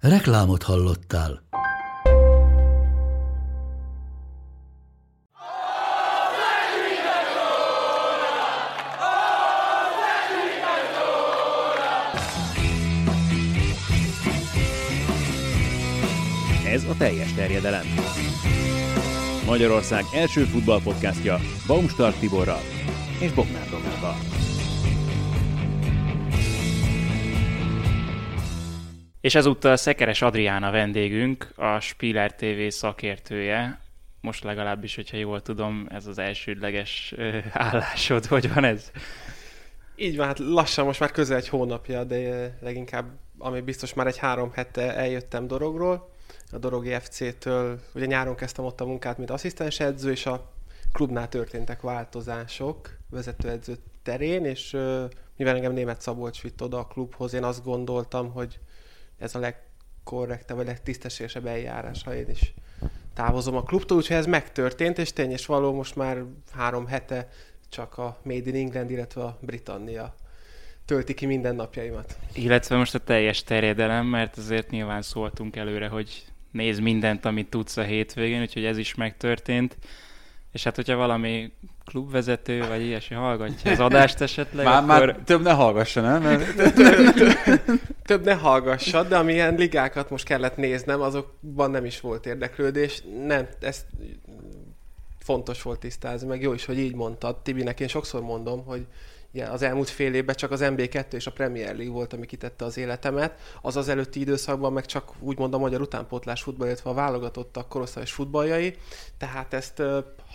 Reklámot hallottál. Ez a teljes terjedelem. Magyarország első futballpodcastja Baumstark Tiborral és Bognár Domával. És ezúttal Szekeres Adrián a vendégünk, a Spiller TV szakértője. Most legalábbis, hogyha jól tudom, ez az elsődleges állásod. Hogy van ez? Így van, hát lassan most már közel egy hónapja, de leginkább, ami biztos már egy három hete eljöttem Dorogról, a Dorogi FC-től. Ugye nyáron kezdtem ott a munkát, mint asszisztens edző, és a klubnál történtek változások vezetőedző terén, és mivel engem német Szabolcs vitt oda a klubhoz, én azt gondoltam, hogy ez a legkorrektebb, vagy legtisztességesebb eljárás, ha én is távozom a klubtól, úgyhogy ez megtörtént, és tény és való most már három hete csak a Made in England, illetve a Britannia tölti ki minden napjaimat. Illetve most a teljes terjedelem, mert azért nyilván szóltunk előre, hogy néz mindent, amit tudsz a hétvégén, úgyhogy ez is megtörtént. És hát, hogyha valami klubvezető, vagy ilyesmi hallgatja az adást esetleg, már, akkor... már több ne hallgassa, nem? Mert... több ne hallgassad, de amilyen ligákat most kellett néznem, azokban nem is volt érdeklődés. Nem, ezt fontos volt tisztázni, meg jó is, hogy így mondtad. Tibinek én sokszor mondom, hogy ugye az elmúlt fél évben csak az MB2 és a Premier League volt, ami kitette az életemet. Az az előtti időszakban meg csak úgymond a magyar utánpótlás futball, illetve a válogatottak korosztályos futballjai. Tehát ezt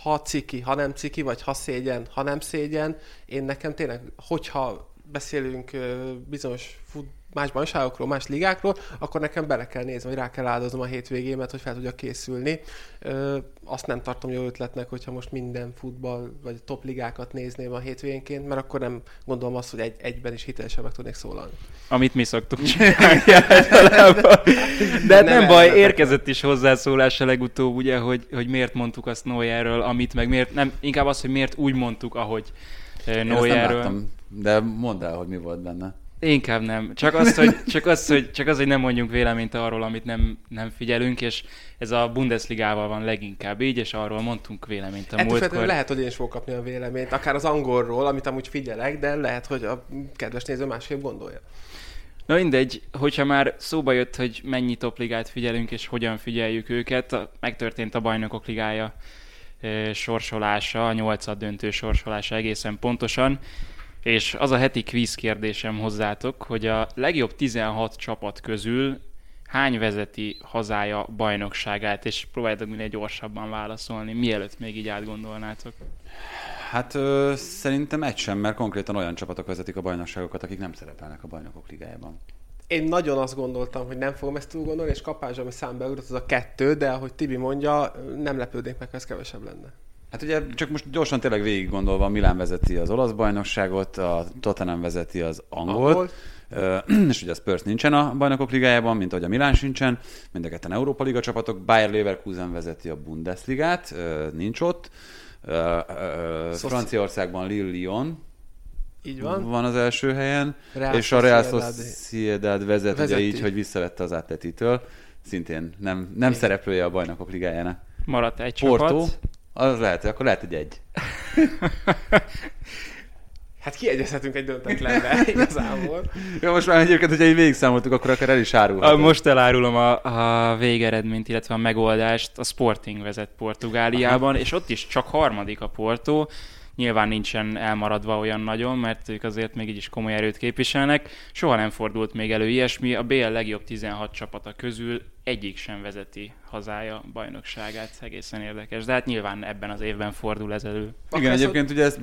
ha ciki, ha nem ciki, vagy ha szégyen, ha nem szégyen, én nekem tényleg, hogyha beszélünk bizonyos fut, más bajnokságokról, más ligákról, akkor nekem bele kell nézni, vagy rá kell áldoznom a hétvégémet, hogy fel tudjak készülni. Ö, azt nem tartom jó ötletnek, hogyha most minden futball vagy top ligákat nézném a hétvégénként, mert akkor nem gondolom azt, hogy egy, egyben is hitelesen meg tudnék szólalni. Amit mi szoktunk csinálni De hát nem, nem baj, érkezett is hozzászólás a legutóbb, ugye, hogy, hogy miért mondtuk azt Neuerről, amit meg miért, nem, inkább az, hogy miért úgy mondtuk, ahogy Neuerről. De mondd el, hogy mi volt benne. Inkább nem. Csak az, hogy, csak az, hogy, csak az, hogy nem mondjunk véleményt arról, amit nem, nem figyelünk, és ez a Bundesligával van leginkább így, és arról mondtunk véleményt a Ettől múltkor. lehet, hogy én is fogok kapni a véleményt, akár az angolról, amit amúgy figyelek, de lehet, hogy a kedves néző másképp gondolja. Na mindegy, hogyha már szóba jött, hogy mennyi topligát figyelünk, és hogyan figyeljük őket, megtörtént a bajnokok ligája sorsolása, a nyolcad döntő sorsolása egészen pontosan. És az a heti kvíz kérdésem hozzátok, hogy a legjobb 16 csapat közül hány vezeti hazája bajnokságát, és próbáljátok minél gyorsabban válaszolni, mielőtt még így átgondolnátok. Hát ö, szerintem egy sem, mert konkrétan olyan csapatok vezetik a bajnokságokat, akik nem szerepelnek a bajnokok ligájában. Én nagyon azt gondoltam, hogy nem fogom ezt túl gondolni, és kapás, ami számba ugrott, az a kettő, de ahogy Tibi mondja, nem lepődnék meg, ha ez kevesebb lenne. Hát ugye csak most gyorsan tényleg végig gondolva, Milán vezeti az olasz bajnokságot, a Tottenham vezeti az angolt, Angol. és ugye a Spurs nincsen a bajnokok ligájában, mint ahogy a Milán sincsen, mind a ketten Európa Liga csapatok, Bayer Leverkusen vezeti a Bundesligát, nincs ott, Franciaországban Lille Lyon, így van. Van az első helyen, Real és a Real Sociedad vezet, vezeti. ugye így, hogy visszavette az Atletitől, szintén nem, nem szereplője a bajnokok ligájának. Maradt egy Porto, csapat. Az lehet, akkor lehet, hogy egy. Hát kiegyezhetünk egy döntetlenre, igazából. ja, most már egyébként, hogyha így végigszámoltuk, akkor akár el is árulhatunk. Most elárulom a, a végeredményt, illetve a megoldást. A Sporting vezet Portugáliában, Aha. és ott is csak harmadik a Porto. Nyilván nincsen elmaradva olyan nagyon, mert ők azért még így is komoly erőt képviselnek. Soha nem fordult még elő ilyesmi. A BL legjobb 16 csapata közül egyik sem vezeti hazája bajnokságát, egészen érdekes. De hát nyilván ebben az évben fordul ez elő. Igen, egyébként ugye ezt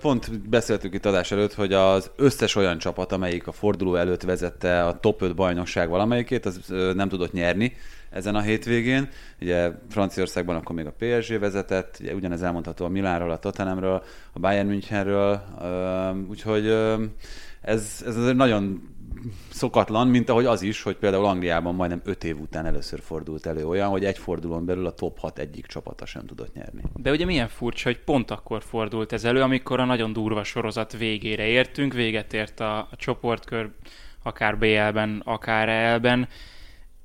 pont beszéltük itt adás előtt, hogy az összes olyan csapat, amelyik a forduló előtt vezette a top 5 bajnokság valamelyikét, az nem tudott nyerni ezen a hétvégén. Ugye Franciaországban akkor még a PSG vezetett, ugye ugyanez elmondható a Milánról, a Tottenhamről, a Bayern Münchenről, úgyhogy ez, ez nagyon szokatlan, mint ahogy az is, hogy például Angliában majdnem 5 év után először fordult elő olyan, hogy egy fordulón belül a top 6 egyik csapata sem tudott nyerni. De ugye milyen furcsa, hogy pont akkor fordult ez elő, amikor a nagyon durva sorozat végére értünk, véget ért a, a csoportkör, akár BL-ben, akár EL-ben,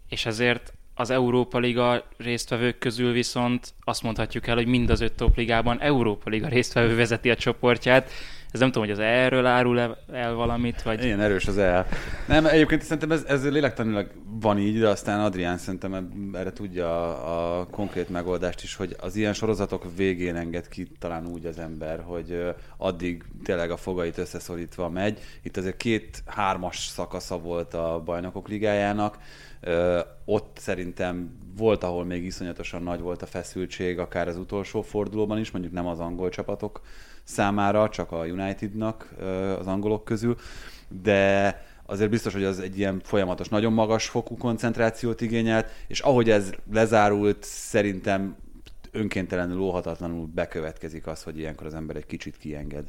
és ezért az Európa Liga résztvevők közül viszont azt mondhatjuk el, hogy mind az öt topligában Európa Liga résztvevő vezeti a csoportját, ez nem tudom, hogy az erről árul el valamit, vagy... Ilyen erős az el. Nem, egyébként szerintem ez, ez lélektanilag van így, de aztán Adrián szerintem erre tudja a, a konkrét megoldást is, hogy az ilyen sorozatok végén enged ki talán úgy az ember, hogy addig tényleg a fogait összeszorítva megy. Itt azért két hármas szakasza volt a bajnokok ligájának, ott szerintem volt, ahol még iszonyatosan nagy volt a feszültség, akár az utolsó fordulóban is, mondjuk nem az angol csapatok számára, csak a Unitednak az angolok közül, de azért biztos, hogy az egy ilyen folyamatos, nagyon magas fokú koncentrációt igényelt, és ahogy ez lezárult, szerintem önkéntelenül, óhatatlanul bekövetkezik az, hogy ilyenkor az ember egy kicsit kienged.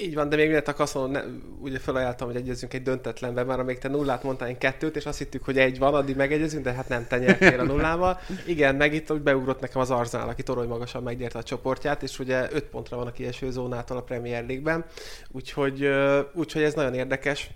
Így van, de még azt mondom, ne, ugye felajánlottam, hogy egyezünk egy döntetlenbe, mert amíg te nullát mondtál, én kettőt, és azt hittük, hogy egy van, addig megegyezünk, de hát nem, te nyertél a nullával. Igen, meg itt hogy beugrott nekem az Arzenál, aki torony magasan megnyerte a csoportját, és ugye öt pontra van a kieső zónától a Premier League-ben, úgyhogy, úgyhogy ez nagyon érdekes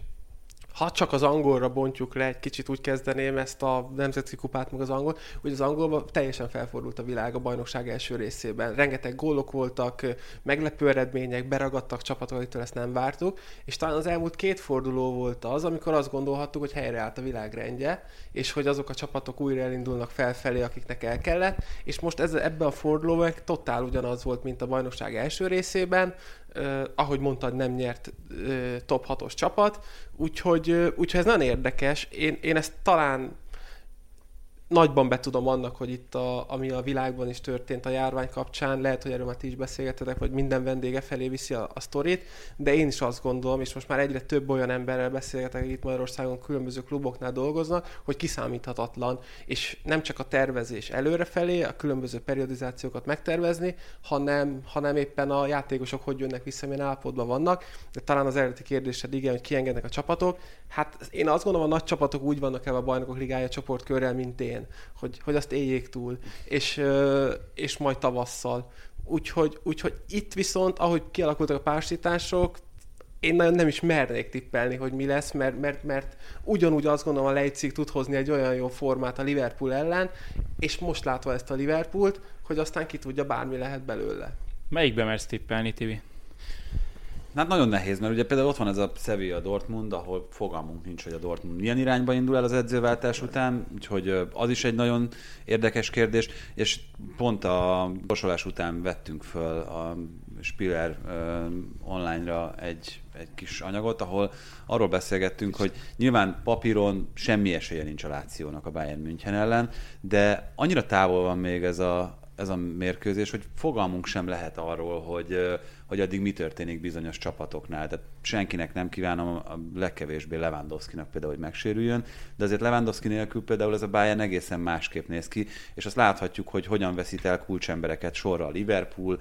ha csak az angolra bontjuk le, egy kicsit úgy kezdeném ezt a nemzeti kupát, meg az angol, hogy az angolban teljesen felfordult a világ a bajnokság első részében. Rengeteg gólok voltak, meglepő eredmények, beragadtak csapatok, akitől ezt nem vártuk, és talán az elmúlt két forduló volt az, amikor azt gondolhattuk, hogy helyreállt a világrendje, és hogy azok a csapatok újra elindulnak felfelé, akiknek el kellett, és most ez, ebbe a fordulóban totál ugyanaz volt, mint a bajnokság első részében, Uh, ahogy mondtad, nem nyert uh, top 6-os csapat, úgyhogy, uh, úgyhogy ez nagyon érdekes. Én, én ezt talán nagyban betudom annak, hogy itt, a, ami a világban is történt a járvány kapcsán, lehet, hogy erről már ti is beszélgetetek, vagy minden vendége felé viszi a, a sztorit, de én is azt gondolom, és most már egyre több olyan emberrel beszélgetek, itt Magyarországon különböző kluboknál dolgoznak, hogy kiszámíthatatlan, és nem csak a tervezés előrefelé, a különböző periodizációkat megtervezni, hanem, hanem éppen a játékosok hogy jönnek vissza, milyen állapotban vannak, de talán az eredeti kérdésed igen, hogy kiengednek a csapatok. Hát én azt gondolom, a nagy csapatok úgy vannak el a bajnokok ligája csoportkörrel, mint én elején, hogy, hogy azt éljék túl, és, és majd tavasszal. Úgyhogy, úgyhogy itt viszont, ahogy kialakultak a pársítások, én nagyon nem is mernék tippelni, hogy mi lesz, mert, mert, mert ugyanúgy azt gondolom a Leipzig tud hozni egy olyan jó formát a Liverpool ellen, és most látva ezt a Liverpoolt, hogy aztán ki tudja, bármi lehet belőle. Melyikbe mersz tippelni, Tibi? Hát nagyon nehéz, mert ugye például ott van ez a Sevilla Dortmund, ahol fogalmunk nincs, hogy a Dortmund milyen irányba indul el az edzőváltás után, úgyhogy az is egy nagyon érdekes kérdés, és pont a borsolás után vettünk föl a Spiller online-ra egy, egy kis anyagot, ahol arról beszélgettünk, hogy nyilván papíron semmi esélye nincs a Lációnak a Bayern München ellen, de annyira távol van még ez a, ez a mérkőzés, hogy fogalmunk sem lehet arról, hogy, hogy addig mi történik bizonyos csapatoknál. Tehát senkinek nem kívánom a legkevésbé Lewandowski-nak például, hogy megsérüljön, de azért Lewandowski nélkül például ez a Bayern egészen másképp néz ki, és azt láthatjuk, hogy hogyan veszít el kulcsembereket sorra a Liverpool,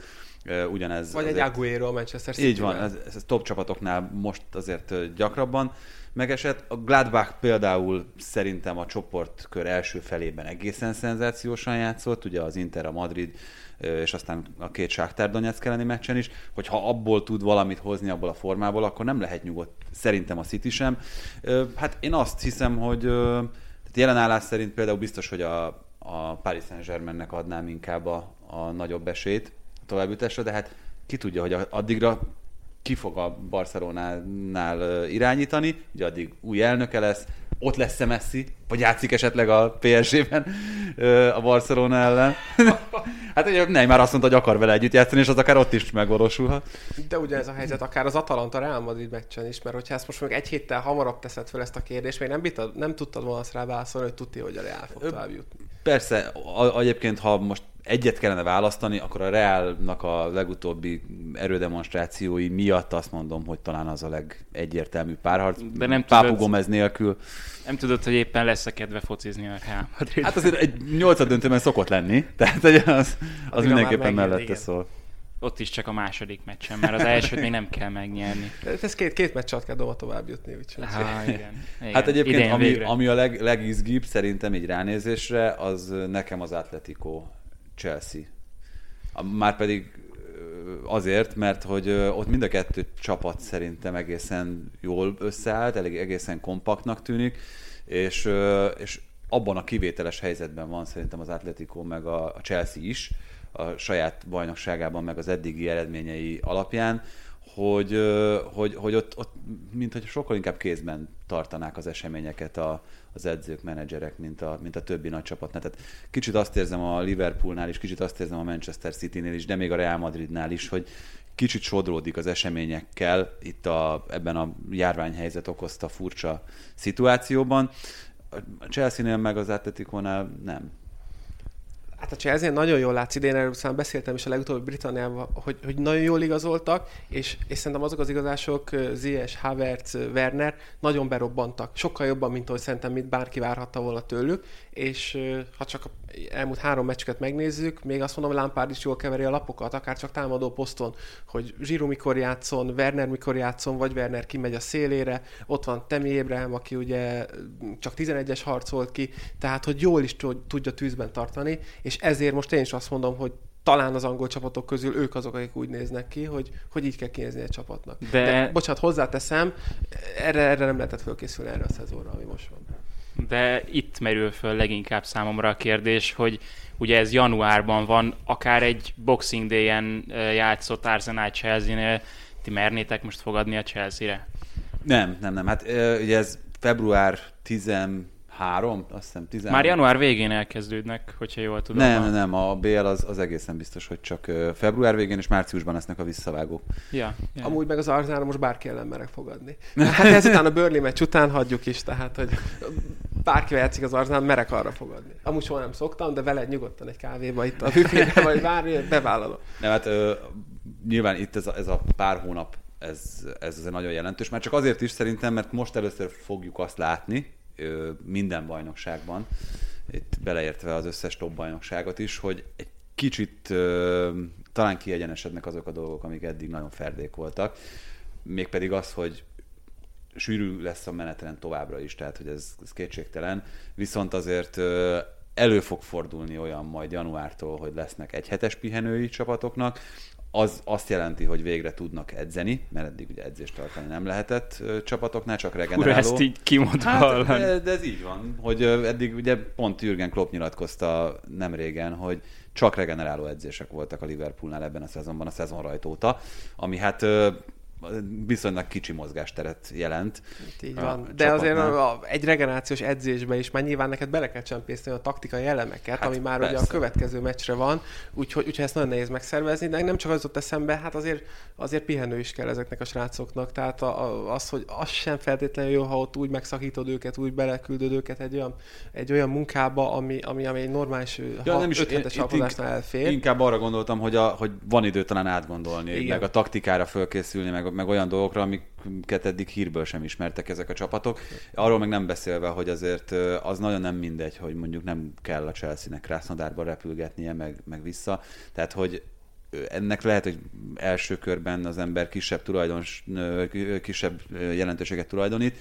ugyanez... Vagy egy Aguero a Manchester City. Így van, ez, ez top csapatoknál most azért gyakrabban megesett. A Gladbach például szerintem a csoportkör első felében egészen szenzációsan játszott, ugye az Inter, a Madrid és aztán a két Sáktár Donetsk elleni meccsen is, hogy ha abból tud valamit hozni abból a formából, akkor nem lehet nyugodt szerintem a City sem. Hát én azt hiszem, hogy tehát jelen állás szerint például biztos, hogy a, a Paris Saint-Germainnek adnám inkább a, a nagyobb esélyt a továbbjutásra, de hát ki tudja, hogy addigra ki fog a Barcelonánál irányítani, ugye addig új elnöke lesz, ott lesz-e Messi, vagy játszik esetleg a PSG-ben a Barcelona ellen. hát ugye Neymar azt mondta, hogy akar vele együtt játszani, és az akár ott is megvalósulhat. De ugye ez a helyzet akár az Atalanta Real Madrid meccsen is, mert hogyha ezt most még egy héttel hamarabb teszed fel ezt a kérdést, még nem, bitad, nem tudtad volna azt rá válaszolni, hogy tudti, hogy a Real fog tovább jutni. Persze, a, egyébként, ha most egyet kellene választani, akkor a Realnak a legutóbbi erődemonstrációi miatt azt mondom, hogy talán az a legegyértelműbb párharc. De nem Pápu tudod, Gomez nélkül. Nem tudod, hogy éppen lesz a kedve focizni a Real Madrid. Hát azért egy nyolcad döntőben szokott lenni, tehát az, az, az mindenképpen mellette igen. szól. Ott is csak a második meccsen, mert az elsőt még nem kell megnyerni. Ez két, két meccs alatt kell doma tovább jutni, úgyhogy. Ha, igen, igen. Hát egyébként, ami, ami a leg, legizgibb szerintem így ránézésre, az nekem az Atletico Chelsea. Már pedig azért, mert hogy ott mind a kettő csapat szerintem egészen jól összeállt, elég egészen kompaktnak tűnik, és, és abban a kivételes helyzetben van szerintem az Atletico meg a Chelsea is, a saját bajnokságában, meg az eddigi eredményei alapján, hogy, hogy, hogy ott, ott mint hogy sokkal inkább kézben tartanák az eseményeket a, az edzők, menedzserek, mint a, mint a többi nagy csapatnál. Tehát kicsit azt érzem a Liverpoolnál is, kicsit azt érzem a Manchester City-nél is, de még a Real Madridnál is, hogy kicsit sodródik az eseményekkel itt a, ebben a járványhelyzet okozta furcsa szituációban. A Chelsea-nél meg az Atletico-nál nem. Hát a Chelsea nagyon jól látszik, én erről szóval beszéltem is a legutóbbi Britanniában, hogy, hogy nagyon jól igazoltak, és, és szerintem azok az igazások, Ziyech, Havertz, Werner nagyon berobbantak. Sokkal jobban, mint ahogy szerintem mit bárki várhatta volna tőlük, és ha csak elmúlt három meccsüket megnézzük, még azt mondom, Lampard is jól keveri a lapokat, akár csak támadó poszton, hogy Zsirú mikor játszon, Werner mikor játszon, vagy Werner kimegy a szélére, ott van Temi Ébrahim, aki ugye csak 11-es harcolt ki, tehát hogy jól is tudja tűzben tartani, és ezért most én is azt mondom, hogy talán az angol csapatok közül ők azok, akik úgy néznek ki, hogy, hogy így kell kinézni egy csapatnak. De, De bocsánat, hozzáteszem, erre, erre nem lehetett fölkészülni erre a szezonra, ami most van de itt merül föl leginkább számomra a kérdés, hogy ugye ez januárban van, akár egy Boxing Day-en játszott Arsenal Chelsea-nél, ti mernétek most fogadni a Chelsea-re? Nem, nem, nem. Hát ugye ez február 10 három, azt hiszem 13. Már január végén elkezdődnek, hogyha jól tudom. Nem, nem, nem, a BL az, az egészen biztos, hogy csak február végén és márciusban lesznek a visszavágók. Ja, ja. Amúgy meg az Arzenálra most bárki ellen merek fogadni. Hát ezután a Burnley meccs után hagyjuk is, tehát, hogy bárki játszik az Arzenál, merek arra fogadni. Amúgy soha nem szoktam, de veled nyugodtan egy kávéba itt a büfébe, vagy bármi, bevállalom. Nem, hát ö, nyilván itt ez a, ez a pár hónap ez, ez azért nagyon jelentős, már csak azért is szerintem, mert most először fogjuk azt látni, minden bajnokságban, itt beleértve az összes top bajnokságot is, hogy egy kicsit talán kiegyenesednek azok a dolgok, amik eddig nagyon ferdék voltak. Mégpedig az, hogy sűrű lesz a menetrend továbbra is, tehát hogy ez, ez kétségtelen. Viszont azért elő fog fordulni olyan majd januártól, hogy lesznek egy hetes pihenői csapatoknak, az azt jelenti, hogy végre tudnak edzeni, mert eddig ugye edzést tartani nem lehetett csapatoknál, csak regeneráló. Ura, ezt így kimondva hát, de, de, ez így van, hogy eddig ugye pont Jürgen Klopp nyilatkozta nem régen, hogy csak regeneráló edzések voltak a Liverpoolnál ebben a szezonban, a szezon rajt óta, ami hát viszonylag kicsi mozgásteret jelent. így van. De csapatnál. azért a, a, egy regenerációs edzésbe is már nyilván neked bele kell csempészni a taktikai elemeket, hát ami már persze. ugye a következő meccsre van, úgyhogy, úgyhogy ezt nagyon nehéz megszervezni, de nem csak az ott eszembe, hát azért, azért pihenő is kell ezeknek a srácoknak, tehát a, a, az, hogy az sem feltétlenül jó, ha ott úgy megszakítod őket, úgy beleküldöd őket egy olyan, egy olyan munkába, ami, ami, ami egy normális ja, nem is, öt hetes elfér. Inkább arra gondoltam, hogy, a, hogy van idő talán átgondolni, Igen. meg a taktikára fölkészülni, meg meg olyan dolgokra, amiket eddig hírből sem ismertek ezek a csapatok. Arról meg nem beszélve, hogy azért az nagyon nem mindegy, hogy mondjuk nem kell a Chelsea-nek Krasnodárba repülgetnie, meg, meg vissza. Tehát, hogy ennek lehet, hogy első körben az ember kisebb, tulajdonos, kisebb jelentőséget tulajdonít,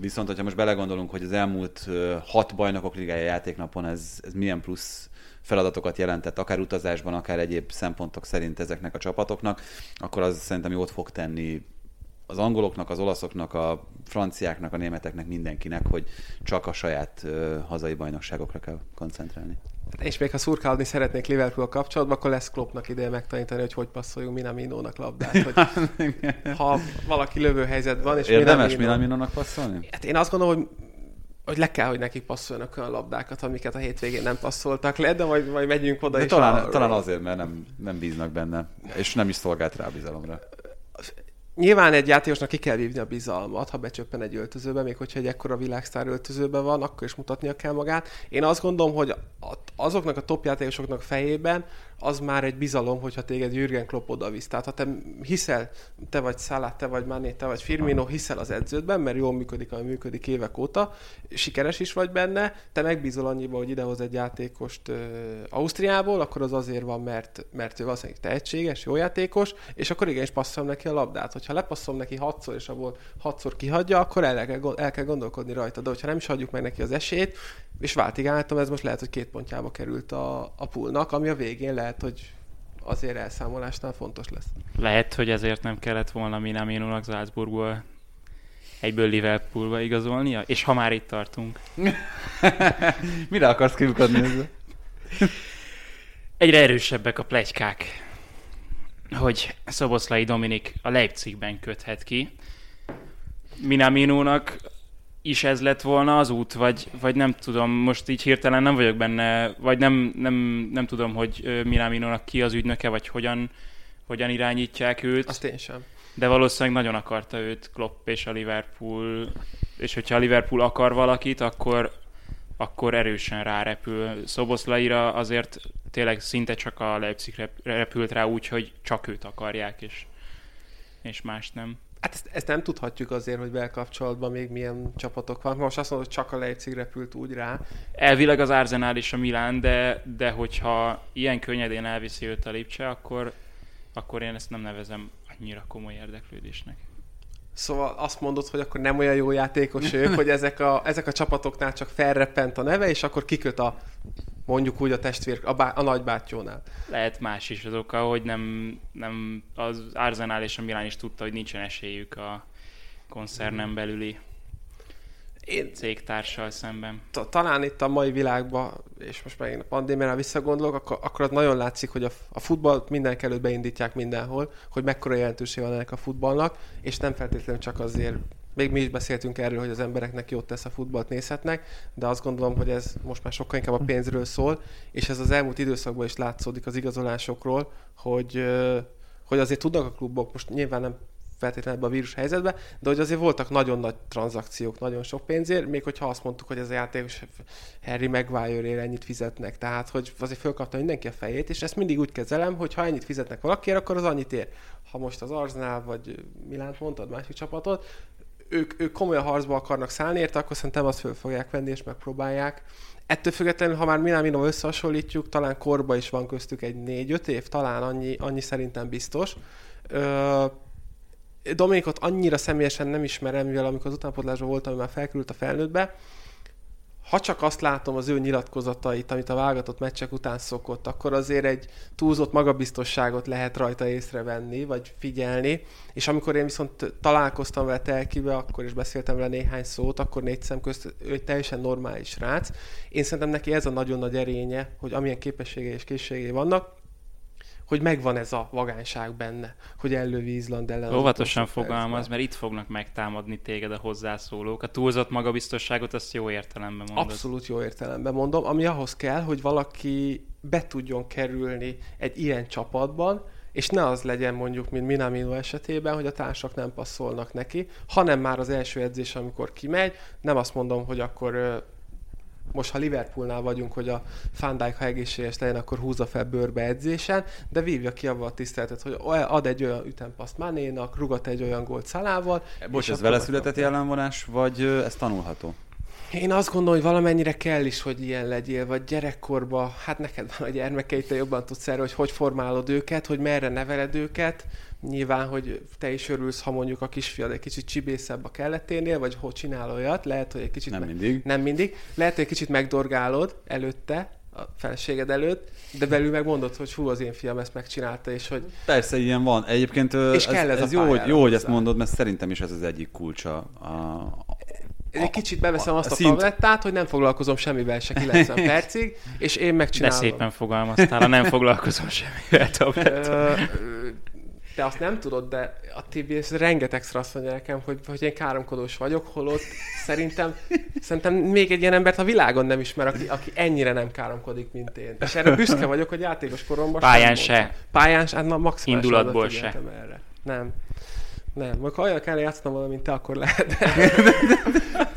Viszont, hogyha most belegondolunk, hogy az elmúlt hat bajnokok ligája játéknapon ez, ez milyen plusz feladatokat jelentett, akár utazásban, akár egyéb szempontok szerint ezeknek a csapatoknak, akkor az szerintem jót fog tenni az angoloknak, az olaszoknak, a franciáknak, a németeknek, mindenkinek, hogy csak a saját uh, hazai bajnokságokra kell koncentrálni. És még ha szurkálni szeretnék Liverpool kapcsolatban, akkor lesz Kloppnak ideje megtanítani, hogy hogy passzoljunk Minaminónak labdát. Hogy ha valaki lövő helyzetben van, és Érdemes Minaminónak passzolni? Hát én azt gondolom, hogy hogy le kell, hogy nekik passzoljanak olyan labdákat, amiket a hétvégén nem passzoltak le, de majd, majd megyünk oda De és talán, talán azért, mert nem, nem bíznak benne, és nem is szolgált rá bizalomra. Nyilván egy játékosnak ki kell vívni a bizalmat, ha becsöppen egy öltözőbe, még hogyha egy ekkora világsztár öltözőben van, akkor is mutatnia kell magát. Én azt gondolom, hogy azoknak a top játékosoknak fejében az már egy bizalom, hogyha téged Jürgen Klopp oda visz. Tehát ha te hiszel, te vagy Salah, te vagy Mané, te vagy Firmino, hiszel az edződben, mert jól működik, ami működik évek óta, sikeres is vagy benne, te megbízol annyiba, hogy idehoz egy játékost ö, Ausztriából, akkor az azért van, mert, mert ő valószínűleg tehetséges, jó játékos, és akkor igenis passzolom neki a labdát. Hogyha lepasszolom neki hatszor, és abból hatszor kihagyja, akkor el kell, el kell gondolkodni rajta. De hogyha nem is hagyjuk meg neki az esélyt, és váltigáltam, ez most lehet, hogy két pontjába került a, a poolnak, ami a végén lehet, hogy azért elszámolásnál fontos lesz. Lehet, hogy ezért nem kellett volna Minamino-nak Salzburgból egyből Liverpoolba igazolnia, és ha már itt tartunk. Mire akarsz kiukadni ezzel? Egyre erősebbek a plegykák, hogy Szoboszlai Dominik a Leipzigben köthet ki. Minaminónak is ez lett volna az út, vagy, vagy nem tudom, most így hirtelen nem vagyok benne, vagy nem, nem, nem tudom, hogy Minaminónak ki az ügynöke, vagy hogyan, hogyan irányítják őt, Azt én sem. de valószínűleg nagyon akarta őt Klopp és a Liverpool, és hogyha a Liverpool akar valakit, akkor, akkor erősen rárepül. Szoboszlaira azért tényleg szinte csak a Leipzig rep- repült rá úgy, hogy csak őt akarják, és, és más nem. Hát ezt, ezt nem tudhatjuk azért, hogy belkapcsolatban még milyen csapatok van. Most azt mondod, hogy csak a Leipzig repült úgy rá. Elvileg az Arsenal és a Milán, de, de hogyha ilyen könnyedén elviszi őt a Lipcse, akkor, akkor én ezt nem nevezem annyira komoly érdeklődésnek. Szóval azt mondod, hogy akkor nem olyan jó játékos ők, hogy ezek a, ezek a csapatoknál csak felreppent a neve, és akkor kiköt a mondjuk úgy a testvér, a, bá, a nagybátyónál. Lehet más is az oka, hogy nem, nem az Arsenal és a Milán is tudta, hogy nincsen esélyük a koncernen belüli Én cégtársal szemben. ta- talán itt a mai világban, és most megint a pandémiára visszagondolok, akkor, akkor az nagyon látszik, hogy a, a futballt mindenek előtt beindítják mindenhol, hogy mekkora jelentőség van ennek a futballnak, és nem feltétlenül csak azért, még mi is beszéltünk erről, hogy az embereknek jót tesz a futballt nézhetnek, de azt gondolom, hogy ez most már sokkal inkább a pénzről szól, és ez az elmúlt időszakban is látszódik az igazolásokról, hogy, hogy azért tudnak a klubok, most nyilván nem feltétlenül ebben a vírus helyzetben, de hogy azért voltak nagyon nagy tranzakciók, nagyon sok pénzért, még hogyha azt mondtuk, hogy ez a játékos Harry Maguire-ért ennyit fizetnek, tehát hogy azért fölkapta mindenki a fejét, és ezt mindig úgy kezelem, hogy ha ennyit fizetnek valakiért, akkor az annyit ér. Ha most az Arsenal vagy Milánt mondtad, másik csapatot, ők, ők komolyan harcba akarnak szállni érte, akkor szerintem azt föl fogják venni és megpróbálják. Ettől függetlenül, ha már Milán Minóval összehasonlítjuk, talán korba is van köztük egy 4-5 év, talán annyi, annyi szerintem biztos. Ö, Dominikot annyira személyesen nem ismerem, mivel amikor az utánpótlásban voltam, már felkerült a felnőttbe. Ha csak azt látom az ő nyilatkozatait, amit a válogatott meccsek után szokott, akkor azért egy túlzott magabiztosságot lehet rajta észrevenni, vagy figyelni. És amikor én viszont találkoztam vele telkibe, akkor is beszéltem vele néhány szót, akkor négy szem közt ő egy teljesen normális rác. Én szerintem neki ez a nagyon nagy erénye, hogy amilyen képességei és készségei vannak, hogy megvan ez a vagányság benne, hogy ellövi Izland ellen. Óvatosan fogalmaz, mert itt fognak megtámadni téged a hozzászólók. A túlzott magabiztosságot azt jó értelemben mondod. Abszolút jó értelemben mondom, ami ahhoz kell, hogy valaki be tudjon kerülni egy ilyen csapatban, és ne az legyen mondjuk, mint Minamino esetében, hogy a társak nem passzolnak neki, hanem már az első edzés, amikor kimegy, nem azt mondom, hogy akkor most ha Liverpoolnál vagyunk, hogy a Van Dijk, ha egészséges legyen, akkor húzza fel bőrbe edzésen, de vívja ki avval a tiszteletet, hogy ad egy olyan ütempaszt Manénak, rugat egy olyan gólt Szalával. Bocs, ez vele született jellemvonás, vagy ez tanulható? Én azt gondolom, hogy valamennyire kell is, hogy ilyen legyél, vagy gyerekkorban, hát neked van a gyermekeid, te jobban tudsz erről, hogy hogy formálod őket, hogy merre neveled őket. Nyilván, hogy te is örülsz, ha mondjuk a kisfiad egy kicsit csibészebb a kelleténél, vagy hogy csinál olyat, lehet, hogy egy kicsit... Nem me- mindig. Nem mindig. Lehet, hogy egy kicsit megdorgálod előtte, a feleséged előtt, de belül megmondod, hogy hú, az én fiam ezt megcsinálta, és hogy Persze, ilyen van. Egyébként És ez, kell ez ez jó, hogy, jó, hogy ezt mondod, mert szerintem is ez az egyik kulcsa. A, egy kicsit beveszem a- azt a a szint- tablettát, hogy nem foglalkozom semmivel se 90 percig, és én De megcsinálom. szépen fogalmaztál, ha nem foglalkozom semmivel. Ö, te azt nem tudod, de a TBS rengetegszer azt mondja nekem, hogy, hogy én káromkodós vagyok, holott szerintem, szerintem még egy ilyen embert a világon nem ismer, aki, aki ennyire nem káromkodik, mint én. És erre büszke vagyok, hogy játékos koromban Pályán se. Pályán se, hát na, maximális Indulatból se. Erre. Nem. Nem, ha olyan kell játszani valamint te, akkor lehet.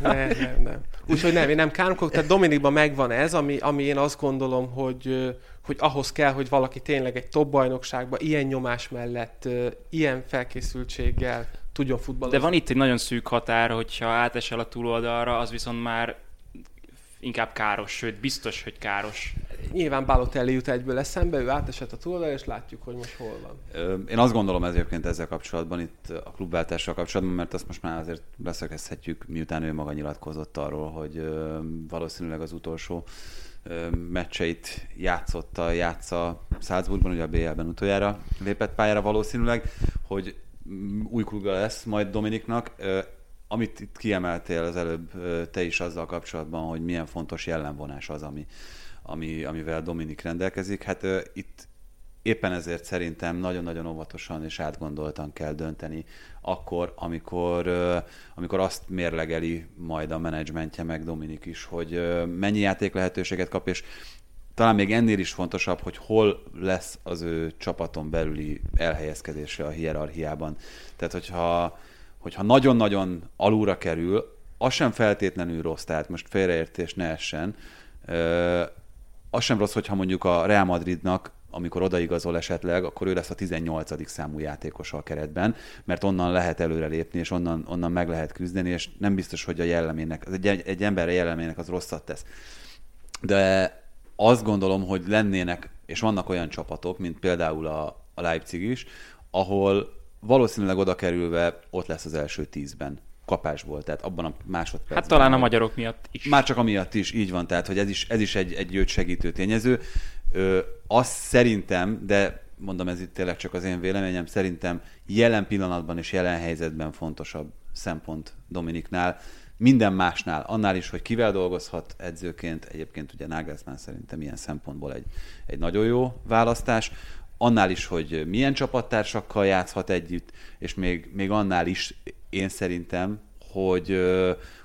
nem, nem, nem. Úgyhogy nem, én nem káromkodok, tehát Dominikban megvan ez, ami, ami én azt gondolom, hogy, hogy ahhoz kell, hogy valaki tényleg egy top bajnokságban ilyen nyomás mellett, ilyen felkészültséggel tudjon futballozni. De van itt egy nagyon szűk határ, hogyha átesel a túloldalra, az viszont már inkább káros, sőt biztos, hogy káros. Nyilván Balotelli jut egyből eszembe, ő átesett a túloldalra, és látjuk, hogy most hol van. Én azt gondolom ez egyébként ezzel kapcsolatban, itt a klubváltással kapcsolatban, mert azt most már azért leszögezhetjük, miután ő maga nyilatkozott arról, hogy valószínűleg az utolsó meccseit játszotta, játsza Salzburgban, ugye a BL-ben utoljára lépett pályára valószínűleg, hogy új klubja lesz majd Dominiknak. Amit itt kiemeltél az előbb te is azzal kapcsolatban, hogy milyen fontos jellemvonás az, ami, ami, amivel Dominik rendelkezik, hát itt éppen ezért szerintem nagyon-nagyon óvatosan és átgondoltan kell dönteni akkor, amikor, amikor azt mérlegeli majd a menedzsmentje, meg Dominik is, hogy mennyi játék lehetőséget kap, és talán még ennél is fontosabb, hogy hol lesz az ő csapaton belüli elhelyezkedése a hierarchiában. Tehát, hogyha, hogyha nagyon-nagyon alulra kerül, az sem feltétlenül rossz, tehát most félreértés ne essen. Az sem rossz, hogyha mondjuk a Real Madridnak amikor odaigazol esetleg, akkor ő lesz a 18. számú játékos a keretben, mert onnan lehet előrelépni, és onnan, onnan meg lehet küzdeni, és nem biztos, hogy a jellemének, egy, egy emberre jellemének az rosszat tesz. De azt gondolom, hogy lennének, és vannak olyan csapatok, mint például a, a Leipzig is, ahol valószínűleg oda kerülve ott lesz az első tízben kapásból, tehát abban a másodpercben. Hát talán a magyarok miatt is. Már csak amiatt is, így van, tehát hogy ez is, ez is egy, egy őt segítő tényező. Ö, azt szerintem, de mondom ez itt tényleg csak az én véleményem, szerintem jelen pillanatban és jelen helyzetben fontosabb szempont Dominiknál, minden másnál, annál is, hogy kivel dolgozhat edzőként, egyébként ugye Nagelsmann szerintem ilyen szempontból egy, egy nagyon jó választás, annál is, hogy milyen csapattársakkal játszhat együtt, és még, még annál is én szerintem, hogy,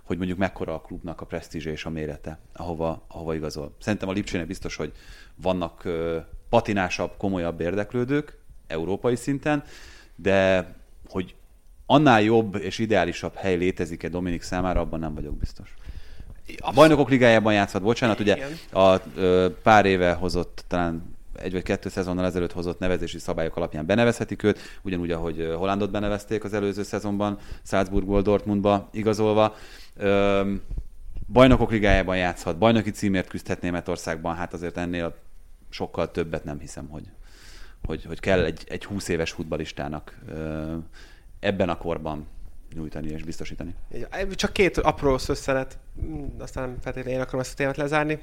hogy mondjuk mekkora a klubnak a presztízse és a mérete, ahova, ahova igazol. Szerintem a Lipcsének biztos, hogy vannak patinásabb, komolyabb érdeklődők európai szinten, de hogy annál jobb és ideálisabb hely létezik-e Dominik számára, abban nem vagyok biztos. A bajnokok ligájában játszhat, bocsánat, ugye a pár éve hozott talán egy vagy kettő szezonnal ezelőtt hozott nevezési szabályok alapján benevezhetik őt, ugyanúgy, ahogy Hollandot benevezték az előző szezonban, Salzburgból Dortmundba igazolva. Bajnokok ligájában játszhat, bajnoki címért küzdhet Németországban, hát azért ennél sokkal többet nem hiszem, hogy, hogy, hogy kell egy, egy 20 éves futbalistának ebben a korban nyújtani és biztosítani. Csak két apró szösszenet, aztán feltétlenül én akarom ezt a témát lezárni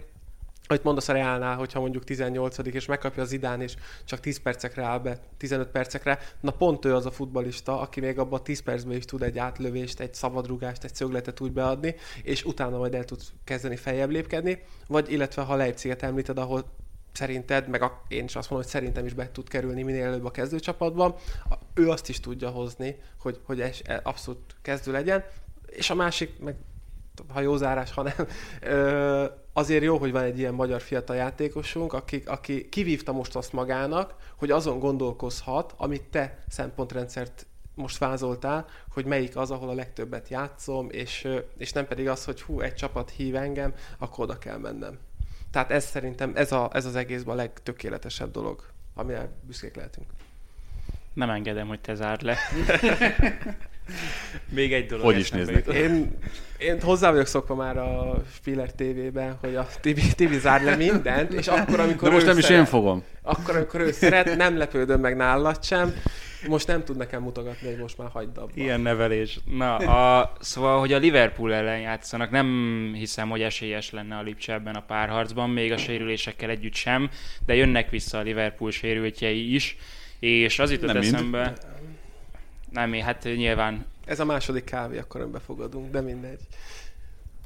hogy mondasz a Reálnál, hogyha mondjuk 18 és megkapja az idán, és csak 10 percekre áll be, 15 percekre, na pont ő az a futbalista, aki még abban a 10 percben is tud egy átlövést, egy szabadrugást, egy szögletet úgy beadni, és utána majd el tud kezdeni feljebb lépkedni, vagy illetve ha Leipziget említed, ahol szerinted, meg a, én is azt mondom, hogy szerintem is be tud kerülni minél előbb a kezdőcsapatban, ő azt is tudja hozni, hogy, hogy ez abszolút kezdő legyen, és a másik, meg ha jó zárás, ha nem, azért jó, hogy van egy ilyen magyar fiatal játékosunk, aki, aki kivívta most azt magának, hogy azon gondolkozhat, amit te szempontrendszert most vázoltál, hogy melyik az, ahol a legtöbbet játszom, és, és nem pedig az, hogy hú, egy csapat hív engem, akkor oda kell mennem. Tehát ez szerintem, ez, a, ez az egészben a legtökéletesebb dolog, amire büszkék lehetünk. Nem engedem, hogy te zárd le. Még egy dolog. Hogy is néznek? Én, én hozzá vagyok szokva már a Spiller TV-ben, hogy a Tibi, Tibi zár le mindent, és akkor, amikor De most nem szeret, is én fogom. Akkor, amikor ő szeret, nem lepődöm meg nálad sem. Most nem tud nekem mutogatni, hogy most már hagyd abba. Ilyen nevelés. Na, a, szóval, hogy a Liverpool ellen játszanak, nem hiszem, hogy esélyes lenne a Lipcse ebben a párharcban, még a sérülésekkel együtt sem, de jönnek vissza a Liverpool sérültjei is, és az jutott eszembe... Mind nem, hát nyilván... Ez a második kávé, akkor befogadunk, de mindegy.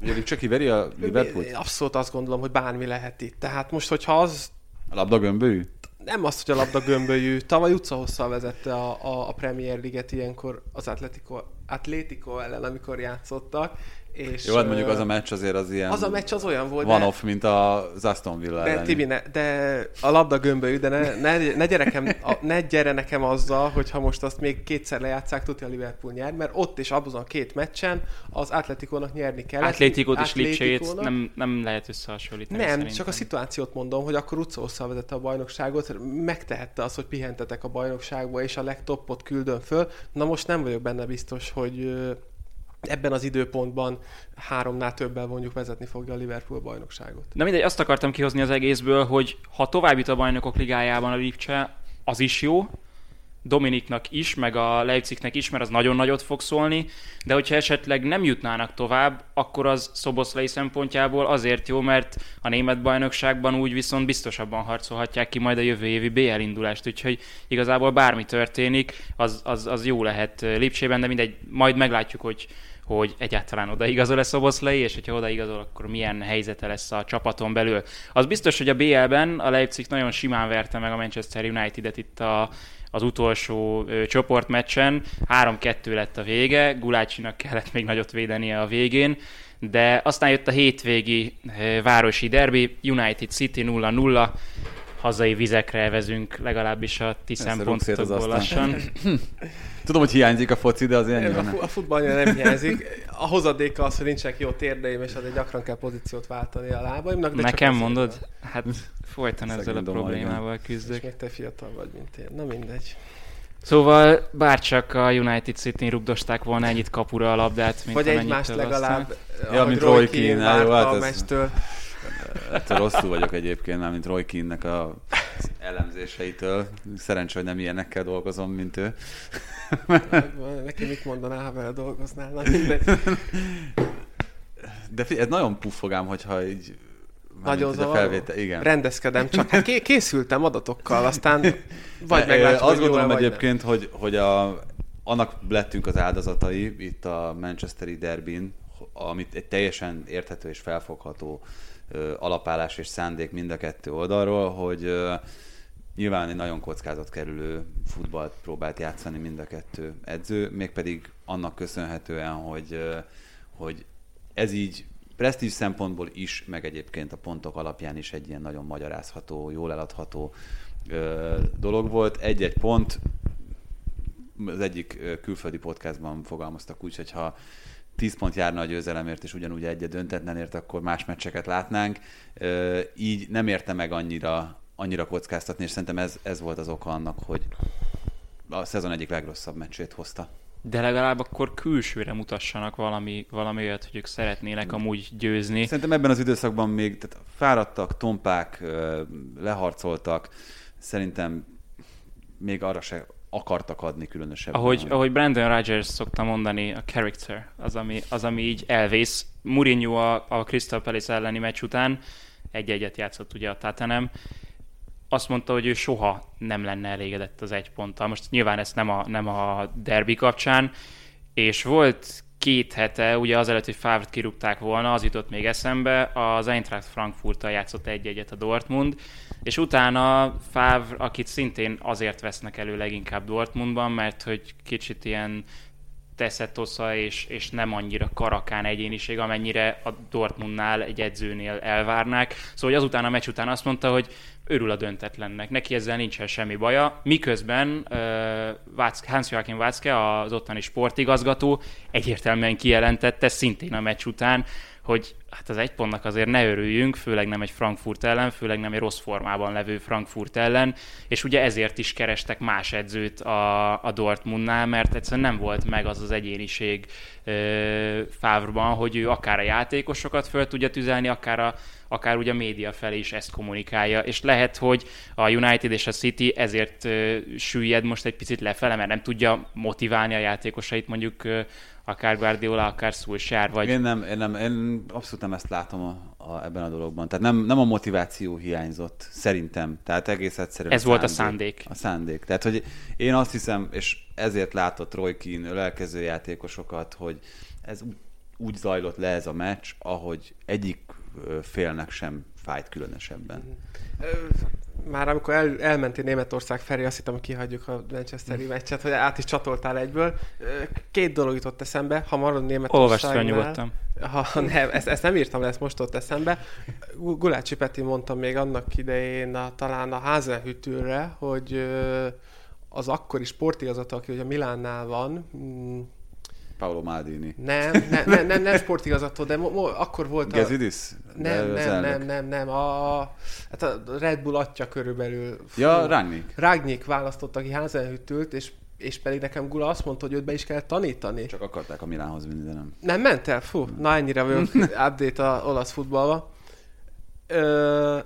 Ugye csak kiveri a Liverpool? Abszolút azt gondolom, hogy bármi lehet itt. Tehát most, hogyha az... A labda gömbölyű? nem azt, hogy a labda gömbölyű. Tavaly utcahosszal vezette a, a, a Premier League-et ilyenkor az Atletico, Atletico ellen, amikor játszottak, és, Jó, hát mondjuk az a meccs azért az ilyen... Az a meccs az olyan volt, Van de... off, mint az Aston Villa de, Tibi, ne, de a labda gömbölyű, de ne, ne, ne, gyere nekem, a, ne gyere nekem azzal, hogy ha most azt még kétszer lejátszák, tudja a Liverpool nyer, mert ott is abban a két meccsen az Atletikónak nyerni kell. Atletikót és Lipcsét nem, nem lehet összehasonlítani. Nem, szerintem. csak a szituációt mondom, hogy akkor utcósszal vezette a bajnokságot, megtehette azt, hogy pihentetek a bajnokságba, és a legtoppot küldön föl. Na most nem vagyok benne biztos, hogy ebben az időpontban háromnál többel mondjuk vezetni fogja a Liverpool bajnokságot. Na mindegy, azt akartam kihozni az egészből, hogy ha tovább jut a bajnokok ligájában a Lipcse, az is jó, Dominiknak is, meg a Leipzignek is, mert az nagyon nagyot fog szólni, de hogyha esetleg nem jutnának tovább, akkor az Szoboszlai szempontjából azért jó, mert a német bajnokságban úgy viszont biztosabban harcolhatják ki majd a jövő évi BL indulást, úgyhogy igazából bármi történik, az, az, az jó lehet Lipcsében, de mindegy, majd meglátjuk, hogy hogy egyáltalán odaigazol-e Szoboszlai, és hogyha odaigazol, akkor milyen helyzete lesz a csapaton belül. Az biztos, hogy a BL-ben a Leipzig nagyon simán verte meg a Manchester United-et itt a, az utolsó ö, csoportmeccsen. 3-2 lett a vége, Gulácsinak kellett még nagyot védenie a végén, de aztán jött a hétvégi városi derbi, United City 0-0, hazai vizekre vezünk legalábbis a ti szempontokból lassan. Tudom, hogy hiányzik a foci, de az ilyen A, a futballja nem hiányzik. A hozadéka az, hogy nincsenek jó térdeim, és azért gyakran kell pozíciót váltani a lábaimnak. De Nekem mondod? Hát folyton ezzel a problémával küzdök. És még te fiatal vagy, mint én. Na mindegy. Szóval bárcsak a United City-n rugdosták volna ennyit kapura a labdát, mint Vagy egymást legalább, ja, mint Roy Keane hát a meccstől. Ettől rosszul vagyok egyébként, már mint Roy Keane-nek a elemzéseitől. Szerencsé, hogy nem ilyenekkel dolgozom, mint ő. Neki mit mondaná, ha vele dolgoznál? Na, mindegy. De ez nagyon puffogám, hogyha így nagyon zavaró. Felvétel, igen. Rendezkedem, csak hát készültem adatokkal, aztán vagy meglátjuk, Azt gondolom egyébként, nem. hogy, hogy a, annak lettünk az áldozatai itt a Manchesteri derbin, amit egy teljesen érthető és felfogható alapállás és szándék mind a kettő oldalról, hogy nyilván egy nagyon kockázatkerülő futballt próbált játszani mind a kettő edző, mégpedig annak köszönhetően, hogy, hogy ez így presztízs szempontból is, meg egyébként a pontok alapján is egy ilyen nagyon magyarázható, jól eladható dolog volt. Egy-egy pont, az egyik külföldi podcastban fogalmaztak úgy, hogy ha 10 pont járna a győzelemért, és ugyanúgy egy döntetlenért, akkor más meccseket látnánk. Így nem érte meg annyira, annyira kockáztatni, és szerintem ez, ez volt az oka annak, hogy a szezon egyik legrosszabb meccsét hozta. De legalább akkor külsőre mutassanak valami, valami olyat, hogy ők szeretnének amúgy győzni. Szerintem ebben az időszakban még tehát fáradtak, tompák, leharcoltak. Szerintem még arra se akartak adni különösebben. Ahogy, ahogy Brandon Rogers szokta mondani, a character az, ami, az, ami így elvész. Mourinho a, a Crystal Palace elleni meccs után egy-egyet játszott ugye a Tatanem, azt mondta, hogy ő soha nem lenne elégedett az egy ponttal. Most nyilván ezt nem a, nem a derbi kapcsán, és volt két hete, ugye azelőtt, hogy Favre-t kirúgták volna, az jutott még eszembe, az Eintracht Frankfurt-tal játszott egy-egyet a Dortmund, és utána Favre, akit szintén azért vesznek elő leginkább Dortmundban, mert hogy kicsit ilyen teszetosza és, és nem annyira karakán egyéniség, amennyire a Dortmundnál egy edzőnél elvárnák. Szóval hogy azután a meccs után azt mondta, hogy örül a döntetlennek, neki ezzel nincsen semmi baja, miközben uh, Hans-Joachim Watzke, az ottani sportigazgató egyértelműen kijelentette szintén a meccs után, hogy hát az egy pontnak azért ne örüljünk, főleg nem egy Frankfurt ellen, főleg nem egy rossz formában levő Frankfurt ellen, és ugye ezért is kerestek más edzőt a, a Dortmundnál, mert egyszerűen nem volt meg az az egyéniség Fávrban, hogy ő akár a játékosokat föl tudja tüzelni, akár a, akár ugye a média felé is ezt kommunikálja, és lehet, hogy a United és a City ezért uh, süllyed most egy picit lefele, mert nem tudja motiválni a játékosait mondjuk akár Guardiola, akár Solskjaer, vagy... Én nem, én nem, én abszolút nem ezt látom a, a, ebben a dologban. Tehát nem, nem a motiváció hiányzott, szerintem. Tehát egész egyszerűen Ez a volt szándék, a szándék. A szándék. Tehát, hogy én azt hiszem, és ezért látott Roy Keane lelkező játékosokat, hogy ez úgy, úgy zajlott le ez a meccs, ahogy egyik félnek sem fájt különösebben. már amikor el, elmentél Németország felé, azt hittem, hogy kihagyjuk a Manchesteri meccset, hogy át is csatoltál egyből. Két dolog jutott eszembe, ha marad Németországnál... Olvasd nyugodtan. Ha, nem, ezt, ezt, nem írtam le, ezt most ott eszembe. Gulácsi Peti mondta még annak idején a, talán a Házenhütőre, hogy az akkori sportigazgató, aki ugye a Milánnál van, mm, Paolo Maldini. Nem, nem, nem, nem, nem sportigazgató, de mo, mo, akkor volt a... Gezidis? Nem, nem, nem, nem, nem, a, hát a Red Bull atya körülbelül. Fú, ja, Ragnik. Ragnik választott, aki házenhűtült, és és pedig nekem Gula azt mondta, hogy őt be is kell tanítani. Csak akarták a Milánhoz vinni, de nem. Nem ment el? Fú, na ennyire vagyok update a olasz futballba.